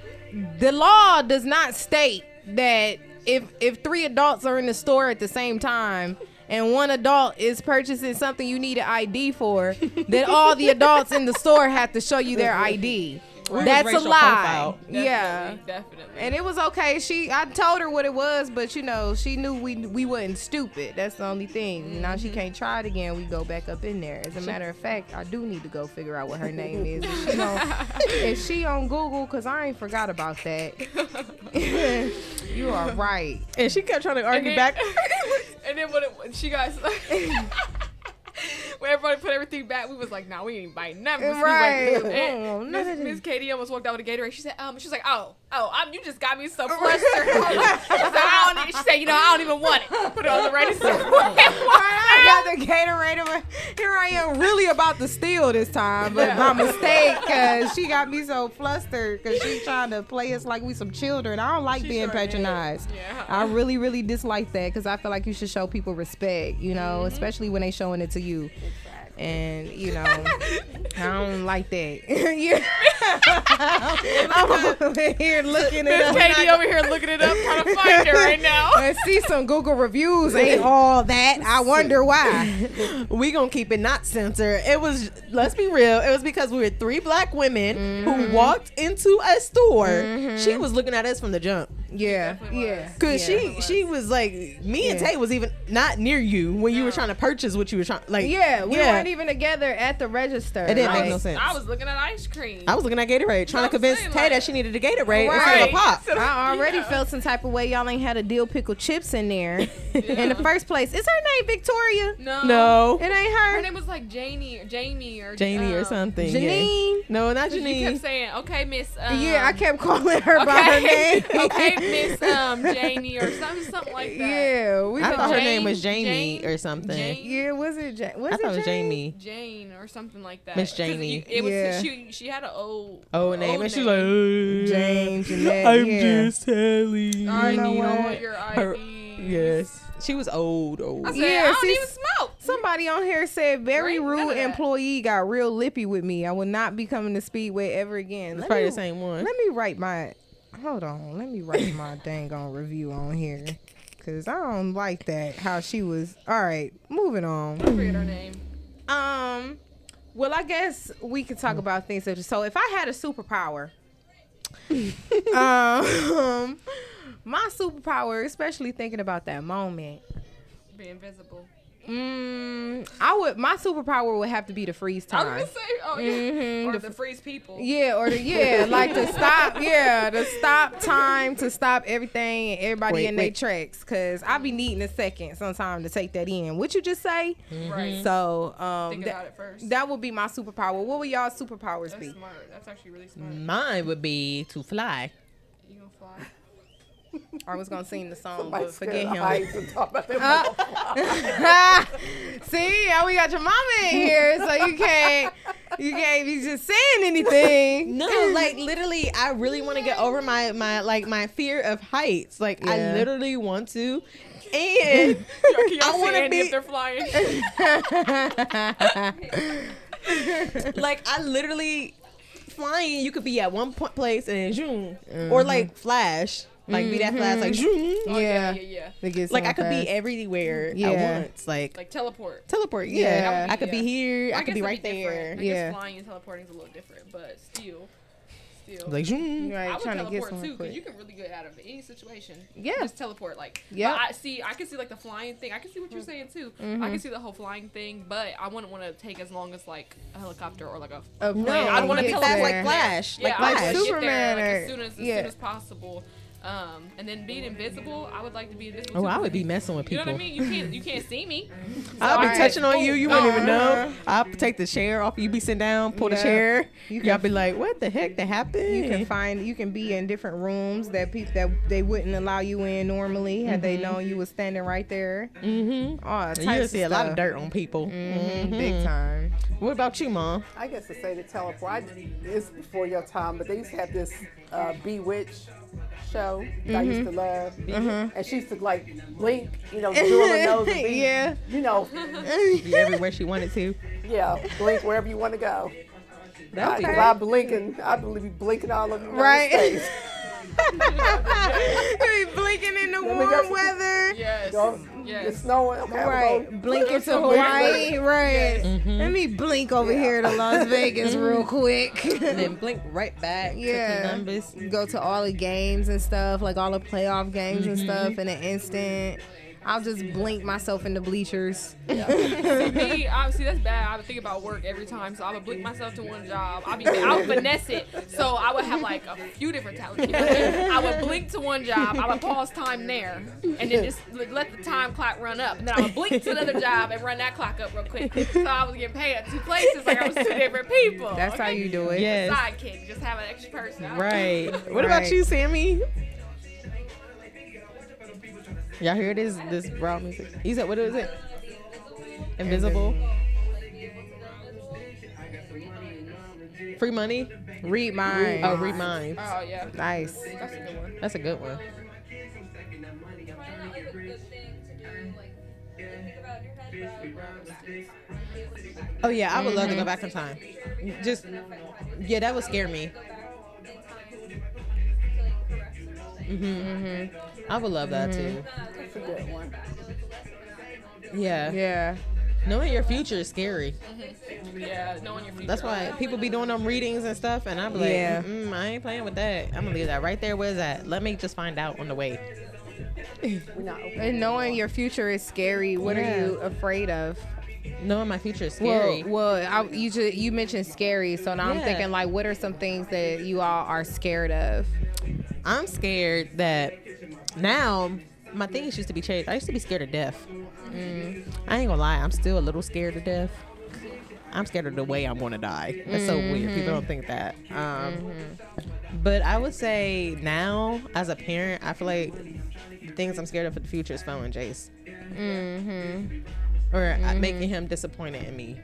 the law does not state that if if three adults are in the store at the same time and one adult is purchasing something you need an ID for, then all the adults in the store have to show you their ID.
Was
That's a lie.
profile.
Yeah.
Definitely, definitely.
And it was okay. She, I told her what it was, but you know, she knew we we wasn't stupid. That's the only thing. Now she mm-hmm. can't try it again. We go back up in there. As a matter of fact, I do need to go figure out what her name is. Is she on, [laughs] is she on Google? Cause I ain't forgot about that. [laughs] you are right.
And she kept trying to argue
then-
back. [laughs]
and then when, it, when she got when everybody put everything back, we was like, "Nah, we ain't buying nothing."
Right.
Like, and
none of
Miss. Miss KD almost walked out with a Gatorade. She said, "Um," she was like, "Oh, oh, I'm, you just got me so flustered." [laughs] she, said, I don't, she said, "You know, I don't even want it." Put it on the register.
I got the Gatorade. Here I am, really about to steal this time, but by mistake, cause she got me so flustered, cause she's [laughs] trying to play us like we some children. I don't like
She
being
sure
patronized.
Yeah.
I really, really dislike that, cause I feel like you should show people respect, you know,
Mm-hmm.
especially when they showing it to you. And you know, [laughs] I don't like that. [laughs] yeah. I'm over here looking it up.
KD over here looking it up, trying to find it right now. [laughs]
and see some Google reviews ain't all that. I wonder why.
we gonna keep it not censored. It was let's be real. It was because we were three black women
Mm-hmm.
who walked into a store. She was looking at us from the jump.
Yeah, yeah.
Cause
yeah.
she she was like me and
Yeah.
Tay was even not near you when you were trying to purchase what you were trying like
Yeah, we
yeah.
weren't even together at the register.
It didn't
I
make no sense.
I was looking at ice cream.
I was looking at Gatorade trying
I'm
to convince
saying,
Tay
like-
that she needed a Gatorade
Right.
instead of a [laughs] pop.
I already
Yeah.
felt some type of way. Y'all ain't had a deal pickle chips in there [laughs] in the first place. Is her name Victoria?
no,
No,
It ain't
Her
her.
name was like Janie or Jamie or
Janie or
um,
something. yeah.
Janine.
No, not
You
Janine.
kept saying, "Okay, Miss." Um,
yeah, I kept calling her by her name. [laughs]
Okay, okay, Miss [laughs] um, Janie or something, something like that.
Yeah, we
I
could-
thought her name was Jamie
Jane-
or something.
Jane-
Yeah, was it? Ja- was
I
it
thought it was Jamie.
Jane or something like that.
Miss Janie.
you- It was
Yeah.
she. She had an old.
Oh,
old
name, and she's
name.
like, "Uh,
Jane, Jeanette.
I'm
yeah.
just telling.
I
You know
need
what?
all your
Her-
IDs.
Yes, she was old. Old.
I said,
Yeah,
I don't
see,
even smoke.
Somebody on here said very
Right?
Rude employee got real lippy with me. I will not be coming to Speedway ever again.
It's probably
me-
the same one.
Let me write my. Hold on. Let me write my [laughs] dang on review on here. Cause I don't like that. How she was. All right, moving on.
I forget her name.
Um. Well, I guess we could talk about things such as so. If I had a superpower, [laughs] um, [laughs] my superpower, especially thinking about that moment,
Be invisible.
Mm, I would. My superpower would have to be to freeze
I was
time.
gonna say, oh yeah,
Mhm,
or
the
the, freeze people.
Yeah, or the yeah, [laughs] like to stop, yeah, to stop time, to stop everything and everybody
Wait,
in their tracks. Cause I be needing a second sometime to take that in. What you just say?
Right.
So um,
Think
that,
about it first.
that would be my superpower. What would y'all superpowers
That's
be?
smart. That's actually really smart.
Mine would be to fly.
You gonna fly? [laughs]
I was gonna sing the song,
Somebody
but forget
of
him.
heights and talk about them
Uh, [laughs] See, now we got your mama in here, so you can't you can't be just saying anything. [laughs]
No, like literally, I really want to get over my my like my fear of heights. Like
Yeah.
I literally want to, and
Can y'all
I wanna be-
if they're flying?
like I literally flying. You could be at one point place and then zoom, or like flash, like be that flash, like zoom.
Oh,
Yeah.
yeah, yeah, yeah.
Like I could
fast.
be everywhere
Yeah.
at once. Like,
Like teleport.
teleport.
Yeah.
Yeah,
That
I could be here.
Well,
I could be right
that'd
there.
I
Yeah.
guess flying and teleporting is a little different, but still, still.
Like zoom.
Right,
I would
trying to get
teleport too, because you can really get out of any situation.
Yeah.
Just teleport, like.
Yeah.
I see. I can see like the flying thing. I can see what you're saying too.
Mm-hmm.
I can see the whole flying thing, but I wouldn't want to take as long as like a helicopter or like a.
A
No, I
I'd wanna
be
gets
like Flash.
Yeah,
like
I would
Flash.
Superman
there like,
or-
as soon as, as
yeah.
soon as possible. Um, and then being invisible, I would like to be invisible.
Oh,
too,
I would be messing with people.
You know what I mean? You can't you can't see me. [laughs]
I'll be
Alright.
touching on you. You wouldn't even
Uh-huh.
know. I'll take the chair off. You be sitting down, pull the chair.
You
Y'all be like, what the heck that happened?
You can find you can be in different rooms that people that they wouldn't allow you in normally had they known you was standing right there.
mm-hmm.
Oh,
You'll see a lot of dirt on people.
hmm
Mhm.
Big time.
What about you, mom?
I guess to say the teleport, I, it's before your time, but they used to have this uh, Bewitched show that I used to mm-hmm. love. Mm-hmm. And she used to like blink, you know, do her nose and be, [laughs]
Yeah.
you know, [laughs]
Be everywhere she wanted to.
yeah, blink wherever you want to go.
That would
I,
be
I blinking, I believe be blinking all over the United
Right. [laughs]
States.
Be blinking in the
Let
warm
go-
weather.
Yes.
Go,
Yes.
It's snowing. Okay,
Right,
gonna
blink
go-
into
blink, blink,
Hawaii. Right.
Mhm.
Let me blink over
Yeah.
here to Las [laughs] Vegas real quick.
And then blink right back. to
Yeah.
Columbus.
Go to all the games and stuff, like all the playoff games and
Mm-hmm.
stuff in an instant. I'll just blink myself in the bleachers. [laughs]
see me, I, see that's bad. I would think about work every time, so I would blink myself to one job. I'd be, I would finesse it, so I would have like a few different talents. I would blink to one job, I would pause time there, and then just let the time clock run up, and then I would blink to another job and run that clock up real quick. So I was getting paid at two places, like I was two different people.
That's how you do it.
Yes.
Sidekick, just have an extra person.
Right. What about you, Sammy? Y'all hear this this brown music? You said what is it? Invisible. Free money?
Read mine.
Oh, read minds.
Oh yeah,
Nice.
that's a good one.
That's a good one. Oh yeah, I would love to go back in time. Just yeah, that would scare me. Mhm. I would love that too.
That's a good one.
Yeah.
Yeah.
Knowing your future is scary.
Yeah, knowing your future.
That's why people be doing them readings and stuff, and I'm like,
Yeah.
mm, I ain't playing with that. I'm gonna leave that right there. Where's that? Let me just find out on the way.
We're not.
And knowing your future is scary. What
Yeah.
are you afraid of?
Knowing my future is scary.
Well, well, I, you just, you mentioned scary, so now I'm thinking like, what are some things that you all are scared of?
I'm scared that now my things used to be changed. I used to be scared of death.
Mm.
I ain't gonna lie, I'm still a little scared of death. I'm scared of the way I'm gonna die. That's so weird. People don't think that. Um, But I would say now, as a parent, I feel like the things I'm scared of for the future is failing Jace.
Mm-hmm.
Or uh making him disappointed in me.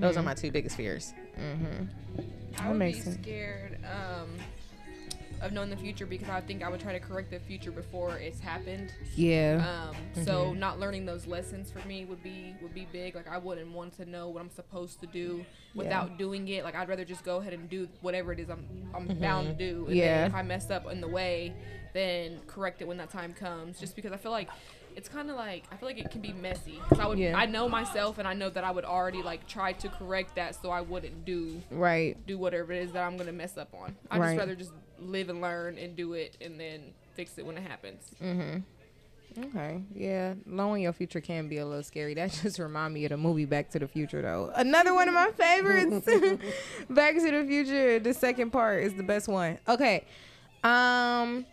Those are my two biggest fears.
I would
makes
be
sense.
scared um, of knowing the future because I think I would try to correct the future before it's happened.
Yeah.
Um, So not learning those lessons for me would be would be big. Like I wouldn't want to know what I'm supposed to do without doing it. Like I'd rather just go ahead and do whatever it is I'm I'm bound to do. And
Yeah.
Then if I mess up in the way, then correct it when that time comes. Just because I feel like. It's kind of like I feel like it can be messy. 'Cause I would,
Yeah.
I know myself, and I know that I would already like try to correct that, so I wouldn't do
right.
do whatever it is that I'm gonna mess up on. I'd
Right.
just rather just live and learn and do it and then fix it when it happens.
Mm-hmm. Okay. Yeah. Knowing your future can be a little scary. That [laughs] just remind me of the movie Back to the Future, though. Another one of my favorites. [laughs] Back to the Future. The second part is the best one. Okay. Um.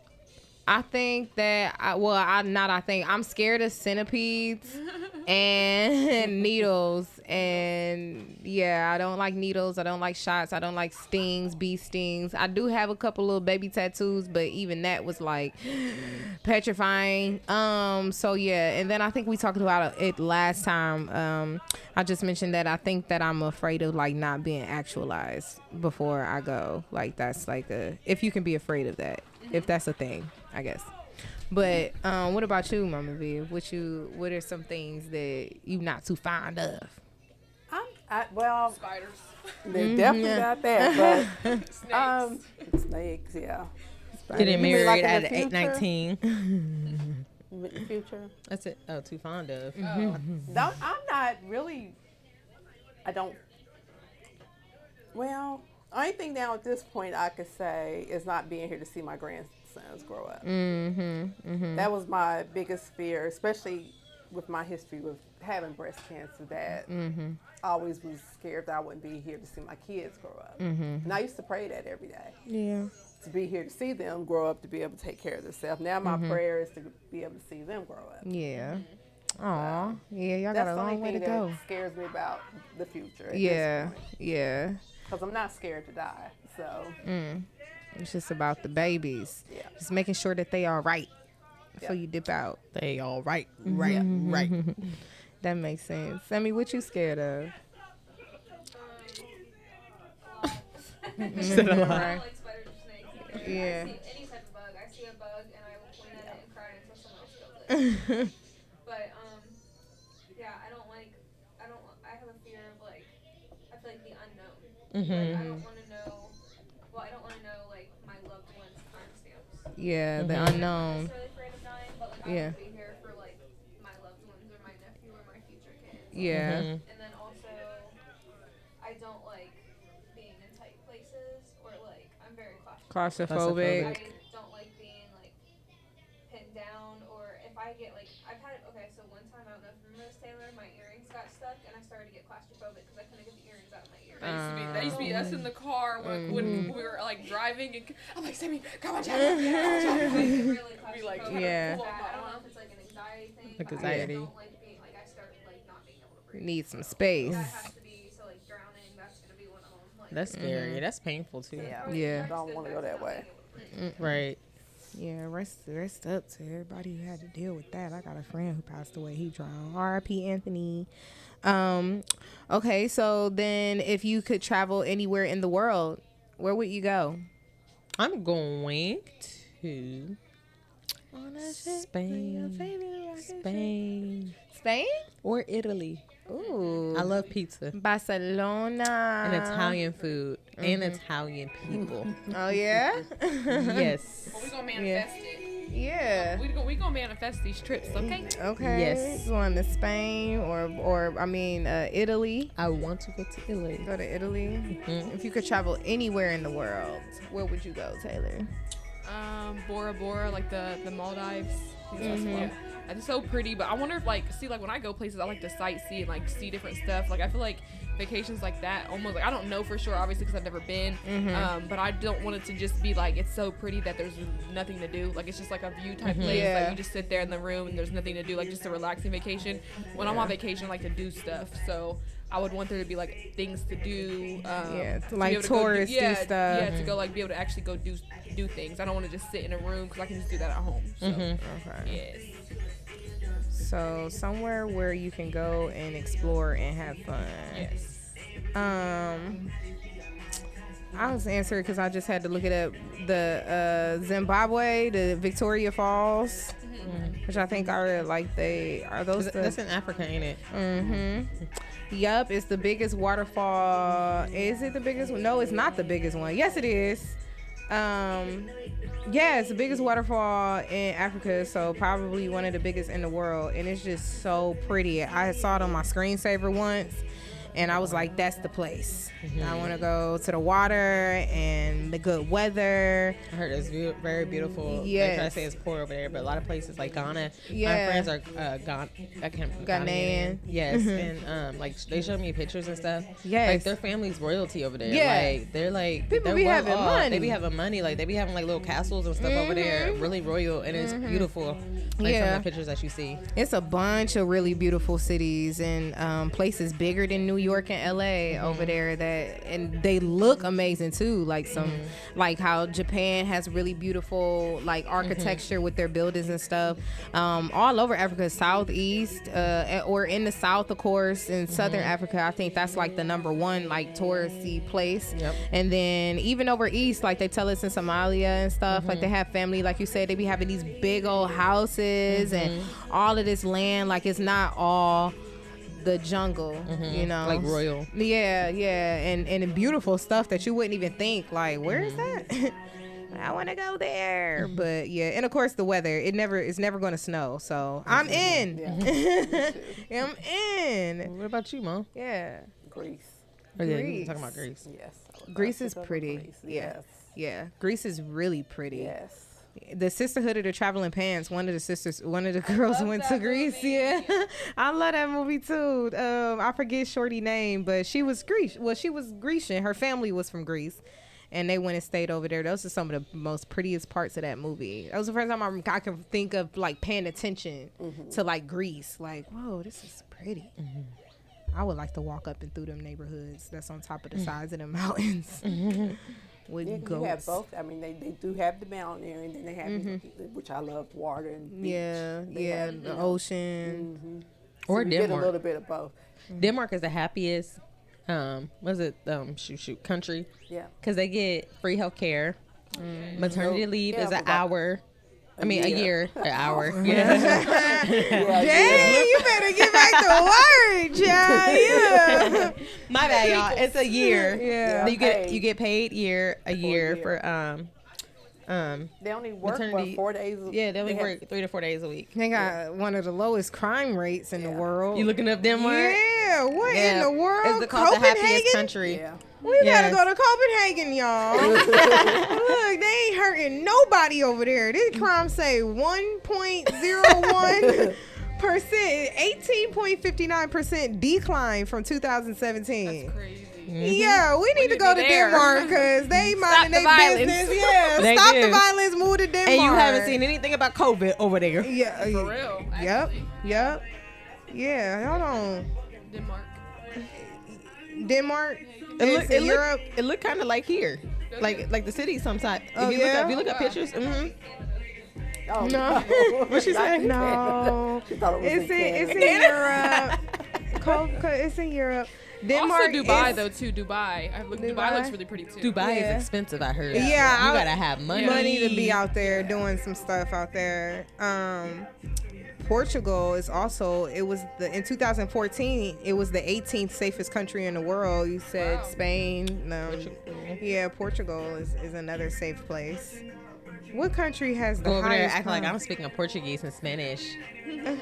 I think that I well I not I think I'm scared of centipedes [laughs] and [laughs] needles. And yeah I don't like needles. I don't like shots. I don't like stings bee stings. I do have a couple little baby tattoos but even that was like [gasps] petrifying. Um so yeah. And then I think we talked about it last time. Um I just mentioned that I think that I'm afraid of like not being actualized before I go. Like that's like a if you can be afraid of that if that's a thing I guess. But um, what about you, Mama V? What you? What are some things that you not too fond of?
I'm, I, well,
Spiders,
they're definitely
yeah.
not that,
snakes.
but [laughs] um, snakes, yeah.
Getting married
like
at eight nineteen.
future?
19. [laughs]
With the future.
That's it. Oh, too fond of.
No, I'm not really. I don't. Well, only thing now at this point I could say is not being here to see my grow up.
Mm-hmm. Mm-hmm.
That was my biggest fear, especially with my history with having breast cancer. That
Mm-hmm.
I always was scared that I wouldn't be here to see my kids grow up.
Mm-hmm.
And I used to pray that every day.
Yeah.
to be here to see them grow up to be able to take care of themselves. Now my
Mm-hmm.
prayer is to be able to see them grow up.
Yeah. Aw. Yeah, y'all got a long way to
thing
go.
that scares me about the future.
Yeah. Yeah.
Because I'm not scared to die. So
Mm. It's just about the babies.
Yeah.
Just making sure that they are right before
Yeah.
you dip out.
They all right, mm-hmm. right, mm-hmm. right. [laughs]
That makes sense. Sammy, what you scared of?
Said a lot. [laughs]
Right.
like spiders snakes.
Yeah.
Any type of bug. I see a bug and I will point it and cry until someone else kills [laughs] but um, yeah, I don't like. I don't. I have a fear of like. I feel like the unknown. Like mm-hmm. Nephew or my future kids.
Yeah.
Mhm.
And then also, I don't like being in tight places or like I'm very claustrophobic.
Claustrophobic.
I don't like being like pinned down or if I get like I've had okay so one time I don't know if you remember this Taylor my earrings got stuck and I started to get claustrophobic because I couldn't get the earrings out of my ear.
That used to be that used to be us in the car when, when
Mm-hmm.
we were like driving and I'm like Sammy, come on, [laughs]
yeah,
Jack.
really
Be like.
Yeah.
I don't know if it's like an anxiety thing.
Like anxiety.
I don't like being like I started like not being able to breathe.
Need some space.
That has to be so like drowning. That's gonna be one of them. Like,
That's scary. That's painful too.
yeah,
Yeah.
don't want to go that way.
Right.
Yeah, rest rest up to everybody who had to deal with that. I got a friend who passed away. He drowned. R.I.P. Anthony. Um, okay, so then if you could travel anywhere in the world, where would you go?
I'm going to Spain. Spain
Spain?
or Italy.
Ooh.
I love pizza
Barcelona.
and Italian food and Italian people. [laughs]
Oh yeah.
yes. [laughs]
Well, we gonna manifest it.
yeah.
We gonna we gonna manifest these trips, okay?
Okay.
Yes.
Going to Spain or or I mean uh, Italy.
I want to go to Italy.
Go to Italy.
Mhm.
If you could travel anywhere in the world, where would you go, Taylor?
Um, Bora Bora, like the the Maldives.
Mhm.
Yeah. It's so pretty, but I wonder if like see like when I go places, I like to sightsee and like see different stuff. Like I feel like vacations like that almost like I don't know for sure, obviously, because I've never been. Um, but I don't want it to just be like it's so pretty that there's nothing to do. Like it's just like a view type place.
Yeah.
Like you just sit there in the room and there's nothing to do. Like just a relaxing vacation. When I'm on vacation, I like to do stuff. So. I would want there to be like things to do. Um,
Yeah,
to
like
to
touristy
yeah,
stuff.
Yeah, to go like be able to actually go do do things. I don't want to just sit in a room because I can just do that at home. So,
Okay.
yes.
So somewhere where you can go and explore and have fun.
Yes.
Um, I was answering because I just had to look it up. The uh, Zimbabwe, the Victoria Falls, which I think are like they are those. The,
That's in Africa, ain't it?
Mm-hmm. Yup, it's the biggest waterfall. Is it the biggest one? No, it's not the biggest one. Yes, it is. Um, yeah, it's the biggest waterfall in Africa, so probably one of the biggest in the world, and it's just so pretty. I saw it on my screensaver once, and I was like, "That's the place. I want to go to the water and the good weather."
I heard it's very beautiful. They
Yes.
try to say it's poor over there, but a lot of places like Ghana.
Yeah.
My friends are uh, Ghan- I can't,
Ghanaian.
Yes, and um, like they showed me pictures and stuff.
Yes.
like their family's royalty over there.
Yeah.
like they're like
People
they're
be
well
having
off.
money.
They be having money. Like they be having like little castles and stuff over there, really royal, and it's beautiful. Like some
Mm-hmm. Yeah.
of the pictures that you see.
It's a bunch of really beautiful cities and um, places bigger than New York and LA over there that and they look amazing too. Like some like how Japan has really beautiful like architecture with their buildings and stuff. Um, all over Africa, southeast uh, or in the south, of course, in southern Africa. I think that's like the number one like touristy place.
Yep.
And then even over east, like they tell us in Somalia and stuff, like
Mm-hmm.
they have family, like you said, they be having these big old houses and
Mm-hmm.
all of this land. Like it's not all the jungle, you know,
Mm-hmm. Like royal.
Yeah, yeah, and and beautiful stuff that you wouldn't even think. Like, where is
Mm-hmm.
that? [laughs] I want to go there, but yeah, and of course the weather. It never, it's never going to snow, so [laughs] [laughs] I'm in. I'm in.
What about you, mom?
Yeah.
Greece.
Oh, yeah,
Greece.
talking about Greece.
Yes.
Greece is
to go to
pretty.
Greece.
Yeah.
Yes.
Yeah, Greece is really pretty.
Yes.
The Sisterhood of the Traveling Pants. One of the sisters, one of the [laughs] girls went to Greece.
movie.
Yeah, [laughs] I love that movie too. Um, I forget Shorty name, but she was Greece. Well, she was Grecian. Her family was from Greece, and they went and stayed over there. Those are some of the most prettiest parts of that movie. That was the first time I, I can think of like paying attention mm-hmm. to like Greece. Like, whoa, this is pretty. Mm-hmm. I would like to walk up and through them neighborhoods that's on top of the mm. sides of the [laughs] mountains mm-hmm. With
Yeah, 'cause you have both. I mean, they, they do have the mountain area, and then they have, which I love, water and beach.
Yeah,
They
yeah,
have,
the
know,
ocean.
so
Or
you get a little bit of both.
Denmark is the happiest. Um, was it um shoot shoot country?
Yeah.
Because they get free health care. Maternity leave
yeah,
is an
for about
hour. I mean, a
year.
year, an hour. Yeah.
Yeah, [laughs]
Dang, you better get back to work, [laughs] child. Yeah.
My bad, y'all. It's a [laughs] year.
Yeah.
You get
Paid.
you get paid year a year
year.
for um um
They only work
Maternity-
what, four days. a-
yeah they only
have-
work three to four days a week.
They got one of the lowest crime rates in the world.
You looking up Denmark?
Yeah, what in the world?
It's the, called the happiest country.
Yeah.
We
Yes.
gotta go to Copenhagen, y'all. [laughs] Look, they ain't hurting nobody over there. This crime say 1.01 percent, 18.59 percent decline from 2017.
That's crazy.
Yeah, we mm-hmm. need
need
to
to
go to
there.
Denmark [laughs] because they
Stop
minding their
violence.
business. Yeah, [laughs]
They
stop
do.
the violence, move to Denmark.
And you haven't seen anything about COVID over there.
Yeah,
For real.
Yep,
actually.
yep. Yeah, hold on.
Denmark.
Denmark.
It
It's
look, it
in
look,
Europe.
it look kind of like here, like like the city sometimes.
Oh,
if you look up, if you look up pictures, hmm
Oh,
No. [laughs]
what
she say?
No,
She thought it was
it's
in
in it's in Europe. [laughs] Co- co- it's in Europe. Denmark.
also Dubai
is
though too. Dubai. I look, Dubai.
Dubai.
looks really pretty too.
Dubai
Yeah.
is expensive. I heard.
Yeah,
you
I-
gotta have money.
Money to be out there doing some stuff out there. Um, Portugal is also it was the in 2014 it was the 18th safest country in the world. You said
Wow.
Spain. No, yeah, Portugal is, is another safe place. What country has the
Go over there,
highest
act like? I'm speaking Portuguese and Spanish. [laughs]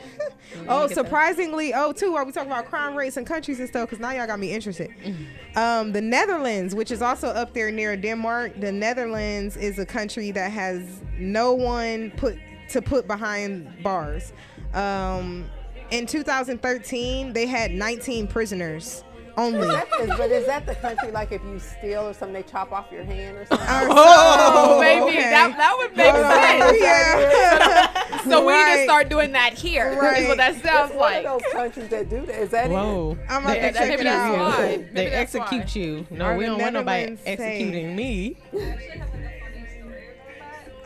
Oh, surprisingly, oh, too, are we talking about crime rates and countries and stuff? Because now y'all got me interested. [laughs] Um, the Netherlands, which is also up there near Denmark, the Netherlands is a country that has no one put to put behind bars. Um, in 2013, they had 19 prisoners only.
That is, but is that the country like if you steal or something, they chop off your hand or something?
Oh,
so-
maybe
okay.
that that would make
Hold on.
sense. [laughs]
Yeah. [laughs]
So we need to start doing that here.
Right.
Is what that sounds
It's one
like.
of those countries that do that. Is that
Whoa.
I'm about
They-
to
that-
check
maybe
it
that's
out.
why.
They
that's
execute
why.
you. No,
Are
we don't want nobody executing me.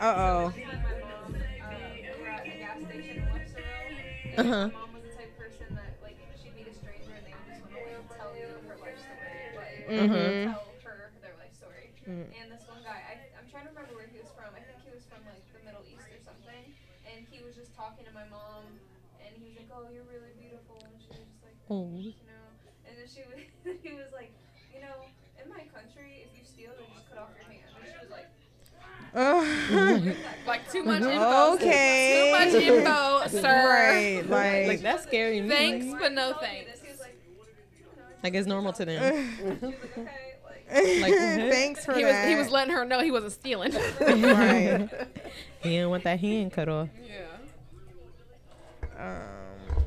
I actually And
Uh-huh.
my mom was the type of person that like she'd meet a stranger and they would just want to tell you her life story, but it would
Mhm.
tell her their life story. And this one guy, I, I'm trying to remember where he was from. I think he was from like the Middle East or something, and he was just talking to my mom, and he was like, "Oh, you're really beautiful," and she was just like,
Oh. [laughs]
Like
too much info.
okay.
Too much info, [laughs] sir.
Right. Like,
Like that's scary. me.
Thanks, but no thanks.
this. He like,
Like it's normal to them. [laughs]
like, okay, like.
Like,
thanks for
He was
that.
he was letting her know he wasn't stealing.
right.
He didn't want that hand cut off.
yeah.
um,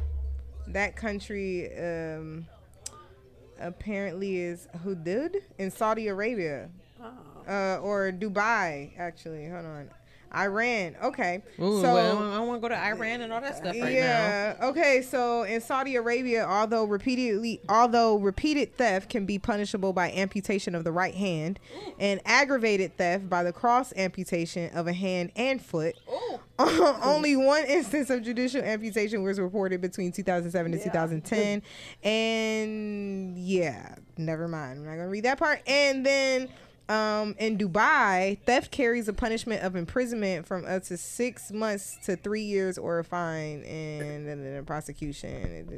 that country um, apparently is Hudud in Saudi Arabia. Uh, or Dubai. Actually, hold on, Iran. Okay,
Ooh,
so.
well, I want to go to Iran and all that stuff right
yeah. Okay. So in Saudi Arabia, although repeatedly, although repeated theft can be punishable by amputation of the right hand, and aggravated theft by the cross amputation of a hand and foot, [laughs] only one instance of judicial amputation was reported between 2007 and
Yeah.
2010. And yeah, never mind. I'm not gonna read that part. And then. Um, in Dubai, theft carries a punishment of imprisonment from up to six months to three years or a fine and then a prosecution.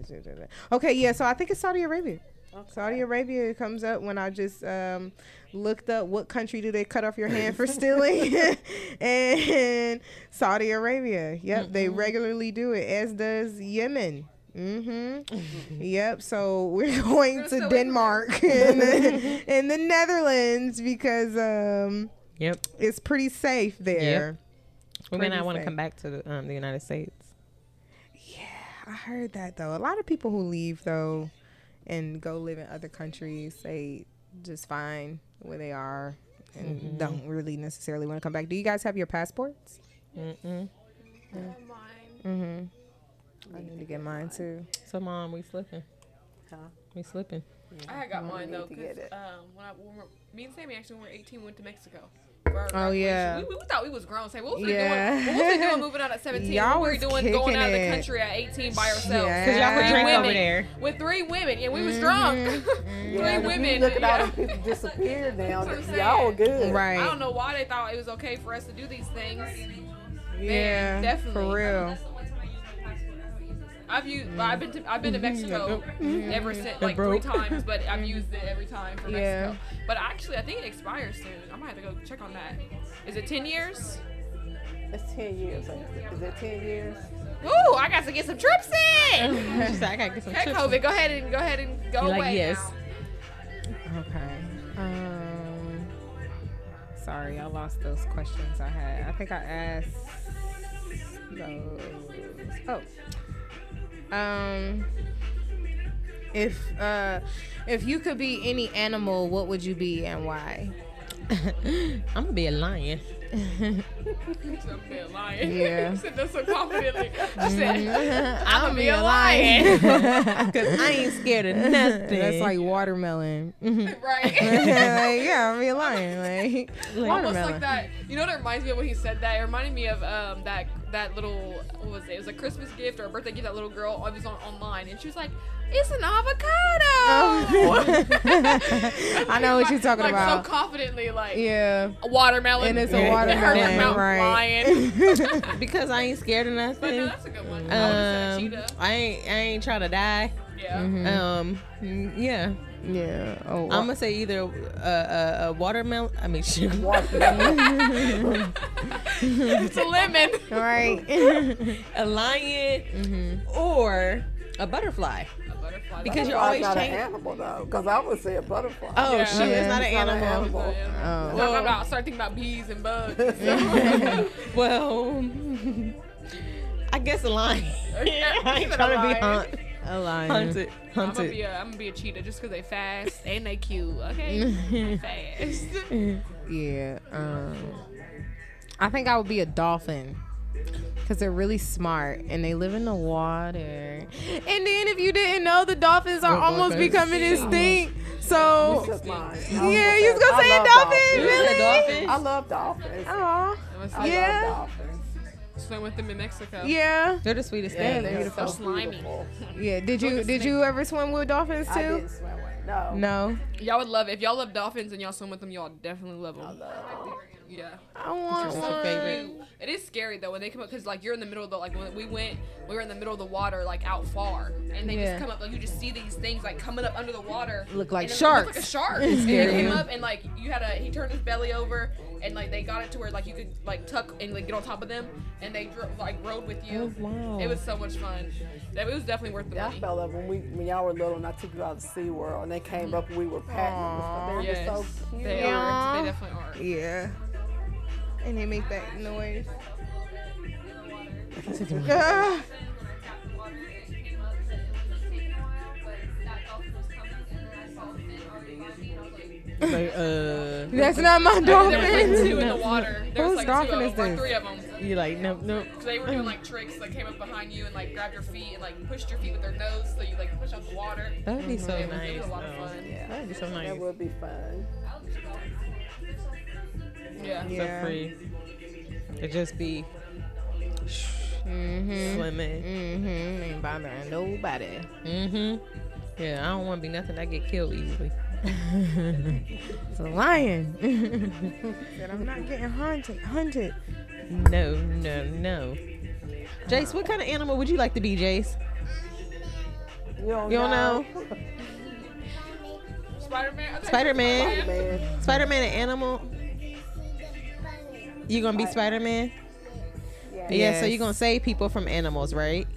Okay, yeah, so I think it's Saudi Arabia. Saudi Arabia comes up when I just um, looked up what country do they cut off your hand for stealing, [laughs] [laughs] and Saudi Arabia. Yep, they regularly do it, as does Yemen. Mm-hmm. [laughs] yep. So we're [laughs] going to Denmark and the, and the Netherlands because um,
Yep.
it's pretty safe there.
We may
Pretty
not want to come back to the, um, the United States.
Yeah, I heard that though. A lot of people who leave though and go live in other countries say just fine where they are. and
Mm-hmm.
don't really necessarily want to come back. Do you guys have your passports?
Mm-mm.
Mine.
Mm-hmm. I need to get mine too.
So mom, we slipping.
Huh?
We slipping.
I had got mine though, because um, when I when we're, me and Sammy actually when we were 18 we went to Mexico.
Oh, yeah.
we, we thought we was grown. Say, what was
Yeah.
we doing? What was we doing [laughs] moving out at 17?
Y'all
what were we
was
doing going out of the
kicking it.
country at 18 by ourselves?
Yeah.
Cause y'all could
Three
drink
women.
over there.
With three women, yeah, we was drunk.
Yeah, [laughs]
three
and
women.
You look at all
yeah.
them people [laughs] disappeared now.
That's
Y'all were good.
Right.
I don't know why they thought it was okay for us to do these things.
Yeah,
definitely.
for real.
I've used, I've been to, I've been to Mexico ever since, like three times, but [laughs] I've used it every time for
Yeah.
Mexico. But actually, I think it expires soon. I might have to go check on that. Is it 10 years?
It's 10 years. Is it 10 years?
Ooh, I got to get some trips in. [laughs]
She said, I gotta get some
Okay,
chips.
COVID, go ahead and go ahead and go
You're
away.
like, yes.
now.
Okay. Um, sorry, I lost those questions I had. I think I asked those. Oh. Um. If uh, if you could be any animal, what would you be and why? [laughs]
I'm gonna be a lion.
I'm being lying.
Yeah. [laughs]
you said that so confidently. She said,
I'm
gonna be a lion. [laughs]
Cause I ain't scared of [laughs] nothing.
That's like watermelon. like,
right.
yeah, I'm be a lion. Like,
Almost like that. You know what it reminds me of when he said that? It reminded me of um, that that little what was it? It was a Christmas gift or a birthday gift. That little girl it was on online, and she was like, "It's an avocado."
Oh. I know what you're talking
like,
about.
So confidently, like
yeah.
a watermelon.
And it's a
and her
watermelon,
mountain
right.
lion. [laughs]
because I ain't scared of
but
nothing.
no, that's a good one. I would've
Um,
cheetah.
I ain't I ain't trying to die.
Yeah.
Um, mm, yeah.
Yeah. Oh.
I'm gonna say either a, a, a watermelon. I mean, [laughs] shit.
it's a lemon. [laughs]
right.
a lion or a butterfly.
A butterfly.
Because you're
Butterfly's
always
not an animal though, because I would say a butterfly.
Oh
Yeah.
shit, it's not an
It's not an
animal.
animal.
Oh.
Talking about start thinking about bees and bugs. [laughs]
Well, I guess a lion. [laughs]
Yeah, [laughs]
I
keep
ain't
it
trying to be
alive.
hunt,
A lion.
hunted,
I'm gonna
hunted.
be a I'm gonna be a cheetah just because they fast and they cute. Okay, fast.
Yeah. Um. I think I would be a dolphin. Cause they're really smart and they live in the water. And then if you didn't know, the dolphins are almost becoming extinct. So yeah, you was gonna say a dolphin,
dolphins.
really?
I love dolphins.
Aw.
I
Yeah.
love dolphins.
Swim with them in Mexico.
Yeah.
They're the sweetest
Yeah,
thing.
they're
so
so
slimy.
beautiful.
Yeah. Did you did you ever swim with dolphins
I
too?
didn't swim with no.
No.
Y'all would love it. If y'all love dolphins and y'all swim with them, y'all definitely love them.
I love
Yeah.
I want
What's your
one.
favorite?
It is scary though when they come up because like you're in the middle of the like when we went we were in the middle of the water like out far and they
Yeah.
just come up like you just see these things like coming up under the water
Look like
and it
sharks.
looked like a shark [laughs] and they
scary.
came up and like you had a he turned his belly over and like they got it to where like you could like tuck and like get on top of them and they dro- like rode with you.
Oh, wow.
It was so much fun. That it was definitely worth the
Yeah, I
fell
felt like when we when y'all were little and I took you out to Sea World and they came up and we were patting them. and. They were
Yes,
just so cute.
they
Yeah.
are. They definitely are.
Yeah. And they make that noise. [laughs]
Like, uh,
That's not my
There was like
dolphin.
two in the water. There
Whose
like
dolphin
two
is
of them, or
this?
three of them.
you like no no.
So they were doing like tricks, like came up behind you and like grabbed your feet and like pushed your feet with their nose, so you like push out the water.
That would be so
It was,
nice.
it was a lot of
though.
fun.
Yeah.
That would be so nice.
That would be fun.
Yeah.
Yeah.
So free. To just be
Mm-hmm.
swimming.
Mm-hmm. Ain't bothering nobody.
Mm-hmm. Yeah, I don't want to be nothing that get killed easily.
It's a lion. Said I'm not getting hunted. Hunted.
No, no, no. Jace, what kind of animal would you like to be, Jace?
You don't,
You don't know? [laughs]
Spider Man.
Spider Man.
Man,
Spider Man, an animal. You gonna be Spider Man?
yeah.
Yeah. So
Yes.
you gonna save people from animals, right?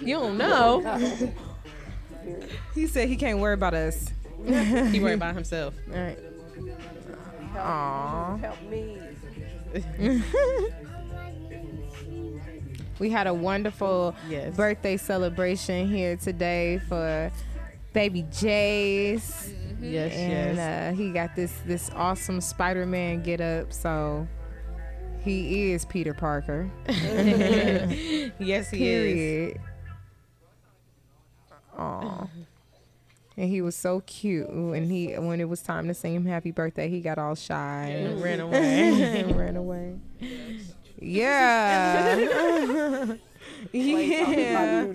You don't know. [laughs]
He said he can't worry about us. [laughs]
he worried about himself.
All right.
Help,
Aw.
help me. [laughs]
we had a wonderful
Yes.
birthday celebration here today for baby Jace.
Yes,
and
yes.
uh, he got this this awesome Spider-Man get up. So he is Peter Parker. [laughs]
yes, he is.
Period. Aw. And he was so cute. And he, when it was time to sing him happy birthday, he got all shy and [laughs]
Ran away.
and ran away. Yeah. [laughs] yeah.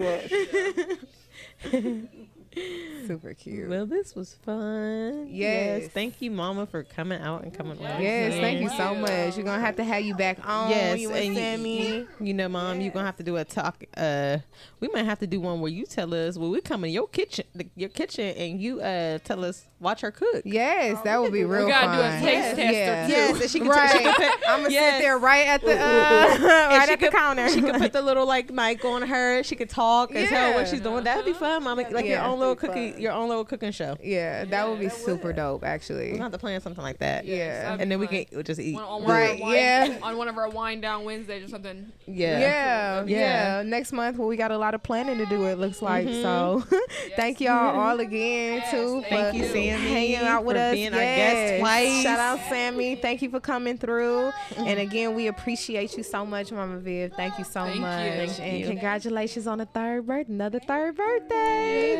[laughs] Super cute.
Well, this was fun.
Yes.
Thank you, Mama, for coming out and coming on.
Yes, thank you so much. You're gonna have to have you back on.
Yes,
you
and
and
you-
Sammy.
You, you know, Mom, you're gonna have to do a talk. Uh, we might have to do one where you tell us, well, we come in your kitchen, the, your kitchen, and you uh tell us watch her cook.
Yes, that would be real
gotta do a
fun.
taste tester,
yeah.
too.
Yes, and she can,
Right.
she can put,
I'm gonna
yes.
sit there right at the [laughs] uh, [laughs] right
she
at the counter.
She could put the little like mic on her. She could talk and tell
Yeah.
what she's doing. That'd be fun, Mama. Like your own little
That'd
cooking,
fun.
your own little cooking show.
yeah, that would be
that
super
would.
dope, actually.
gonna have to plan something like that.
Yeah.
that'd
and then we
fun.
can we'll just eat.
On, on
Right,
one of our wine-
yeah.
On one of our wind down Wednesdays or something.
Yeah.
Yeah, yeah,
Yeah.
Next month, well, we got a lot of planning to do. It looks like
Mhm.
so. [laughs] thank y'all all again
Yes,
too.
thank
for
you, Sammy,
hanging out with
for
us.
being our guest
Yes.
twice.
Shout out Sammy. Thank you for coming through. And again, we appreciate you so much, Mama Viv. Thank you so
Thank you.
much.
Thank
and
you.
congratulations on the third birth, another third birthday,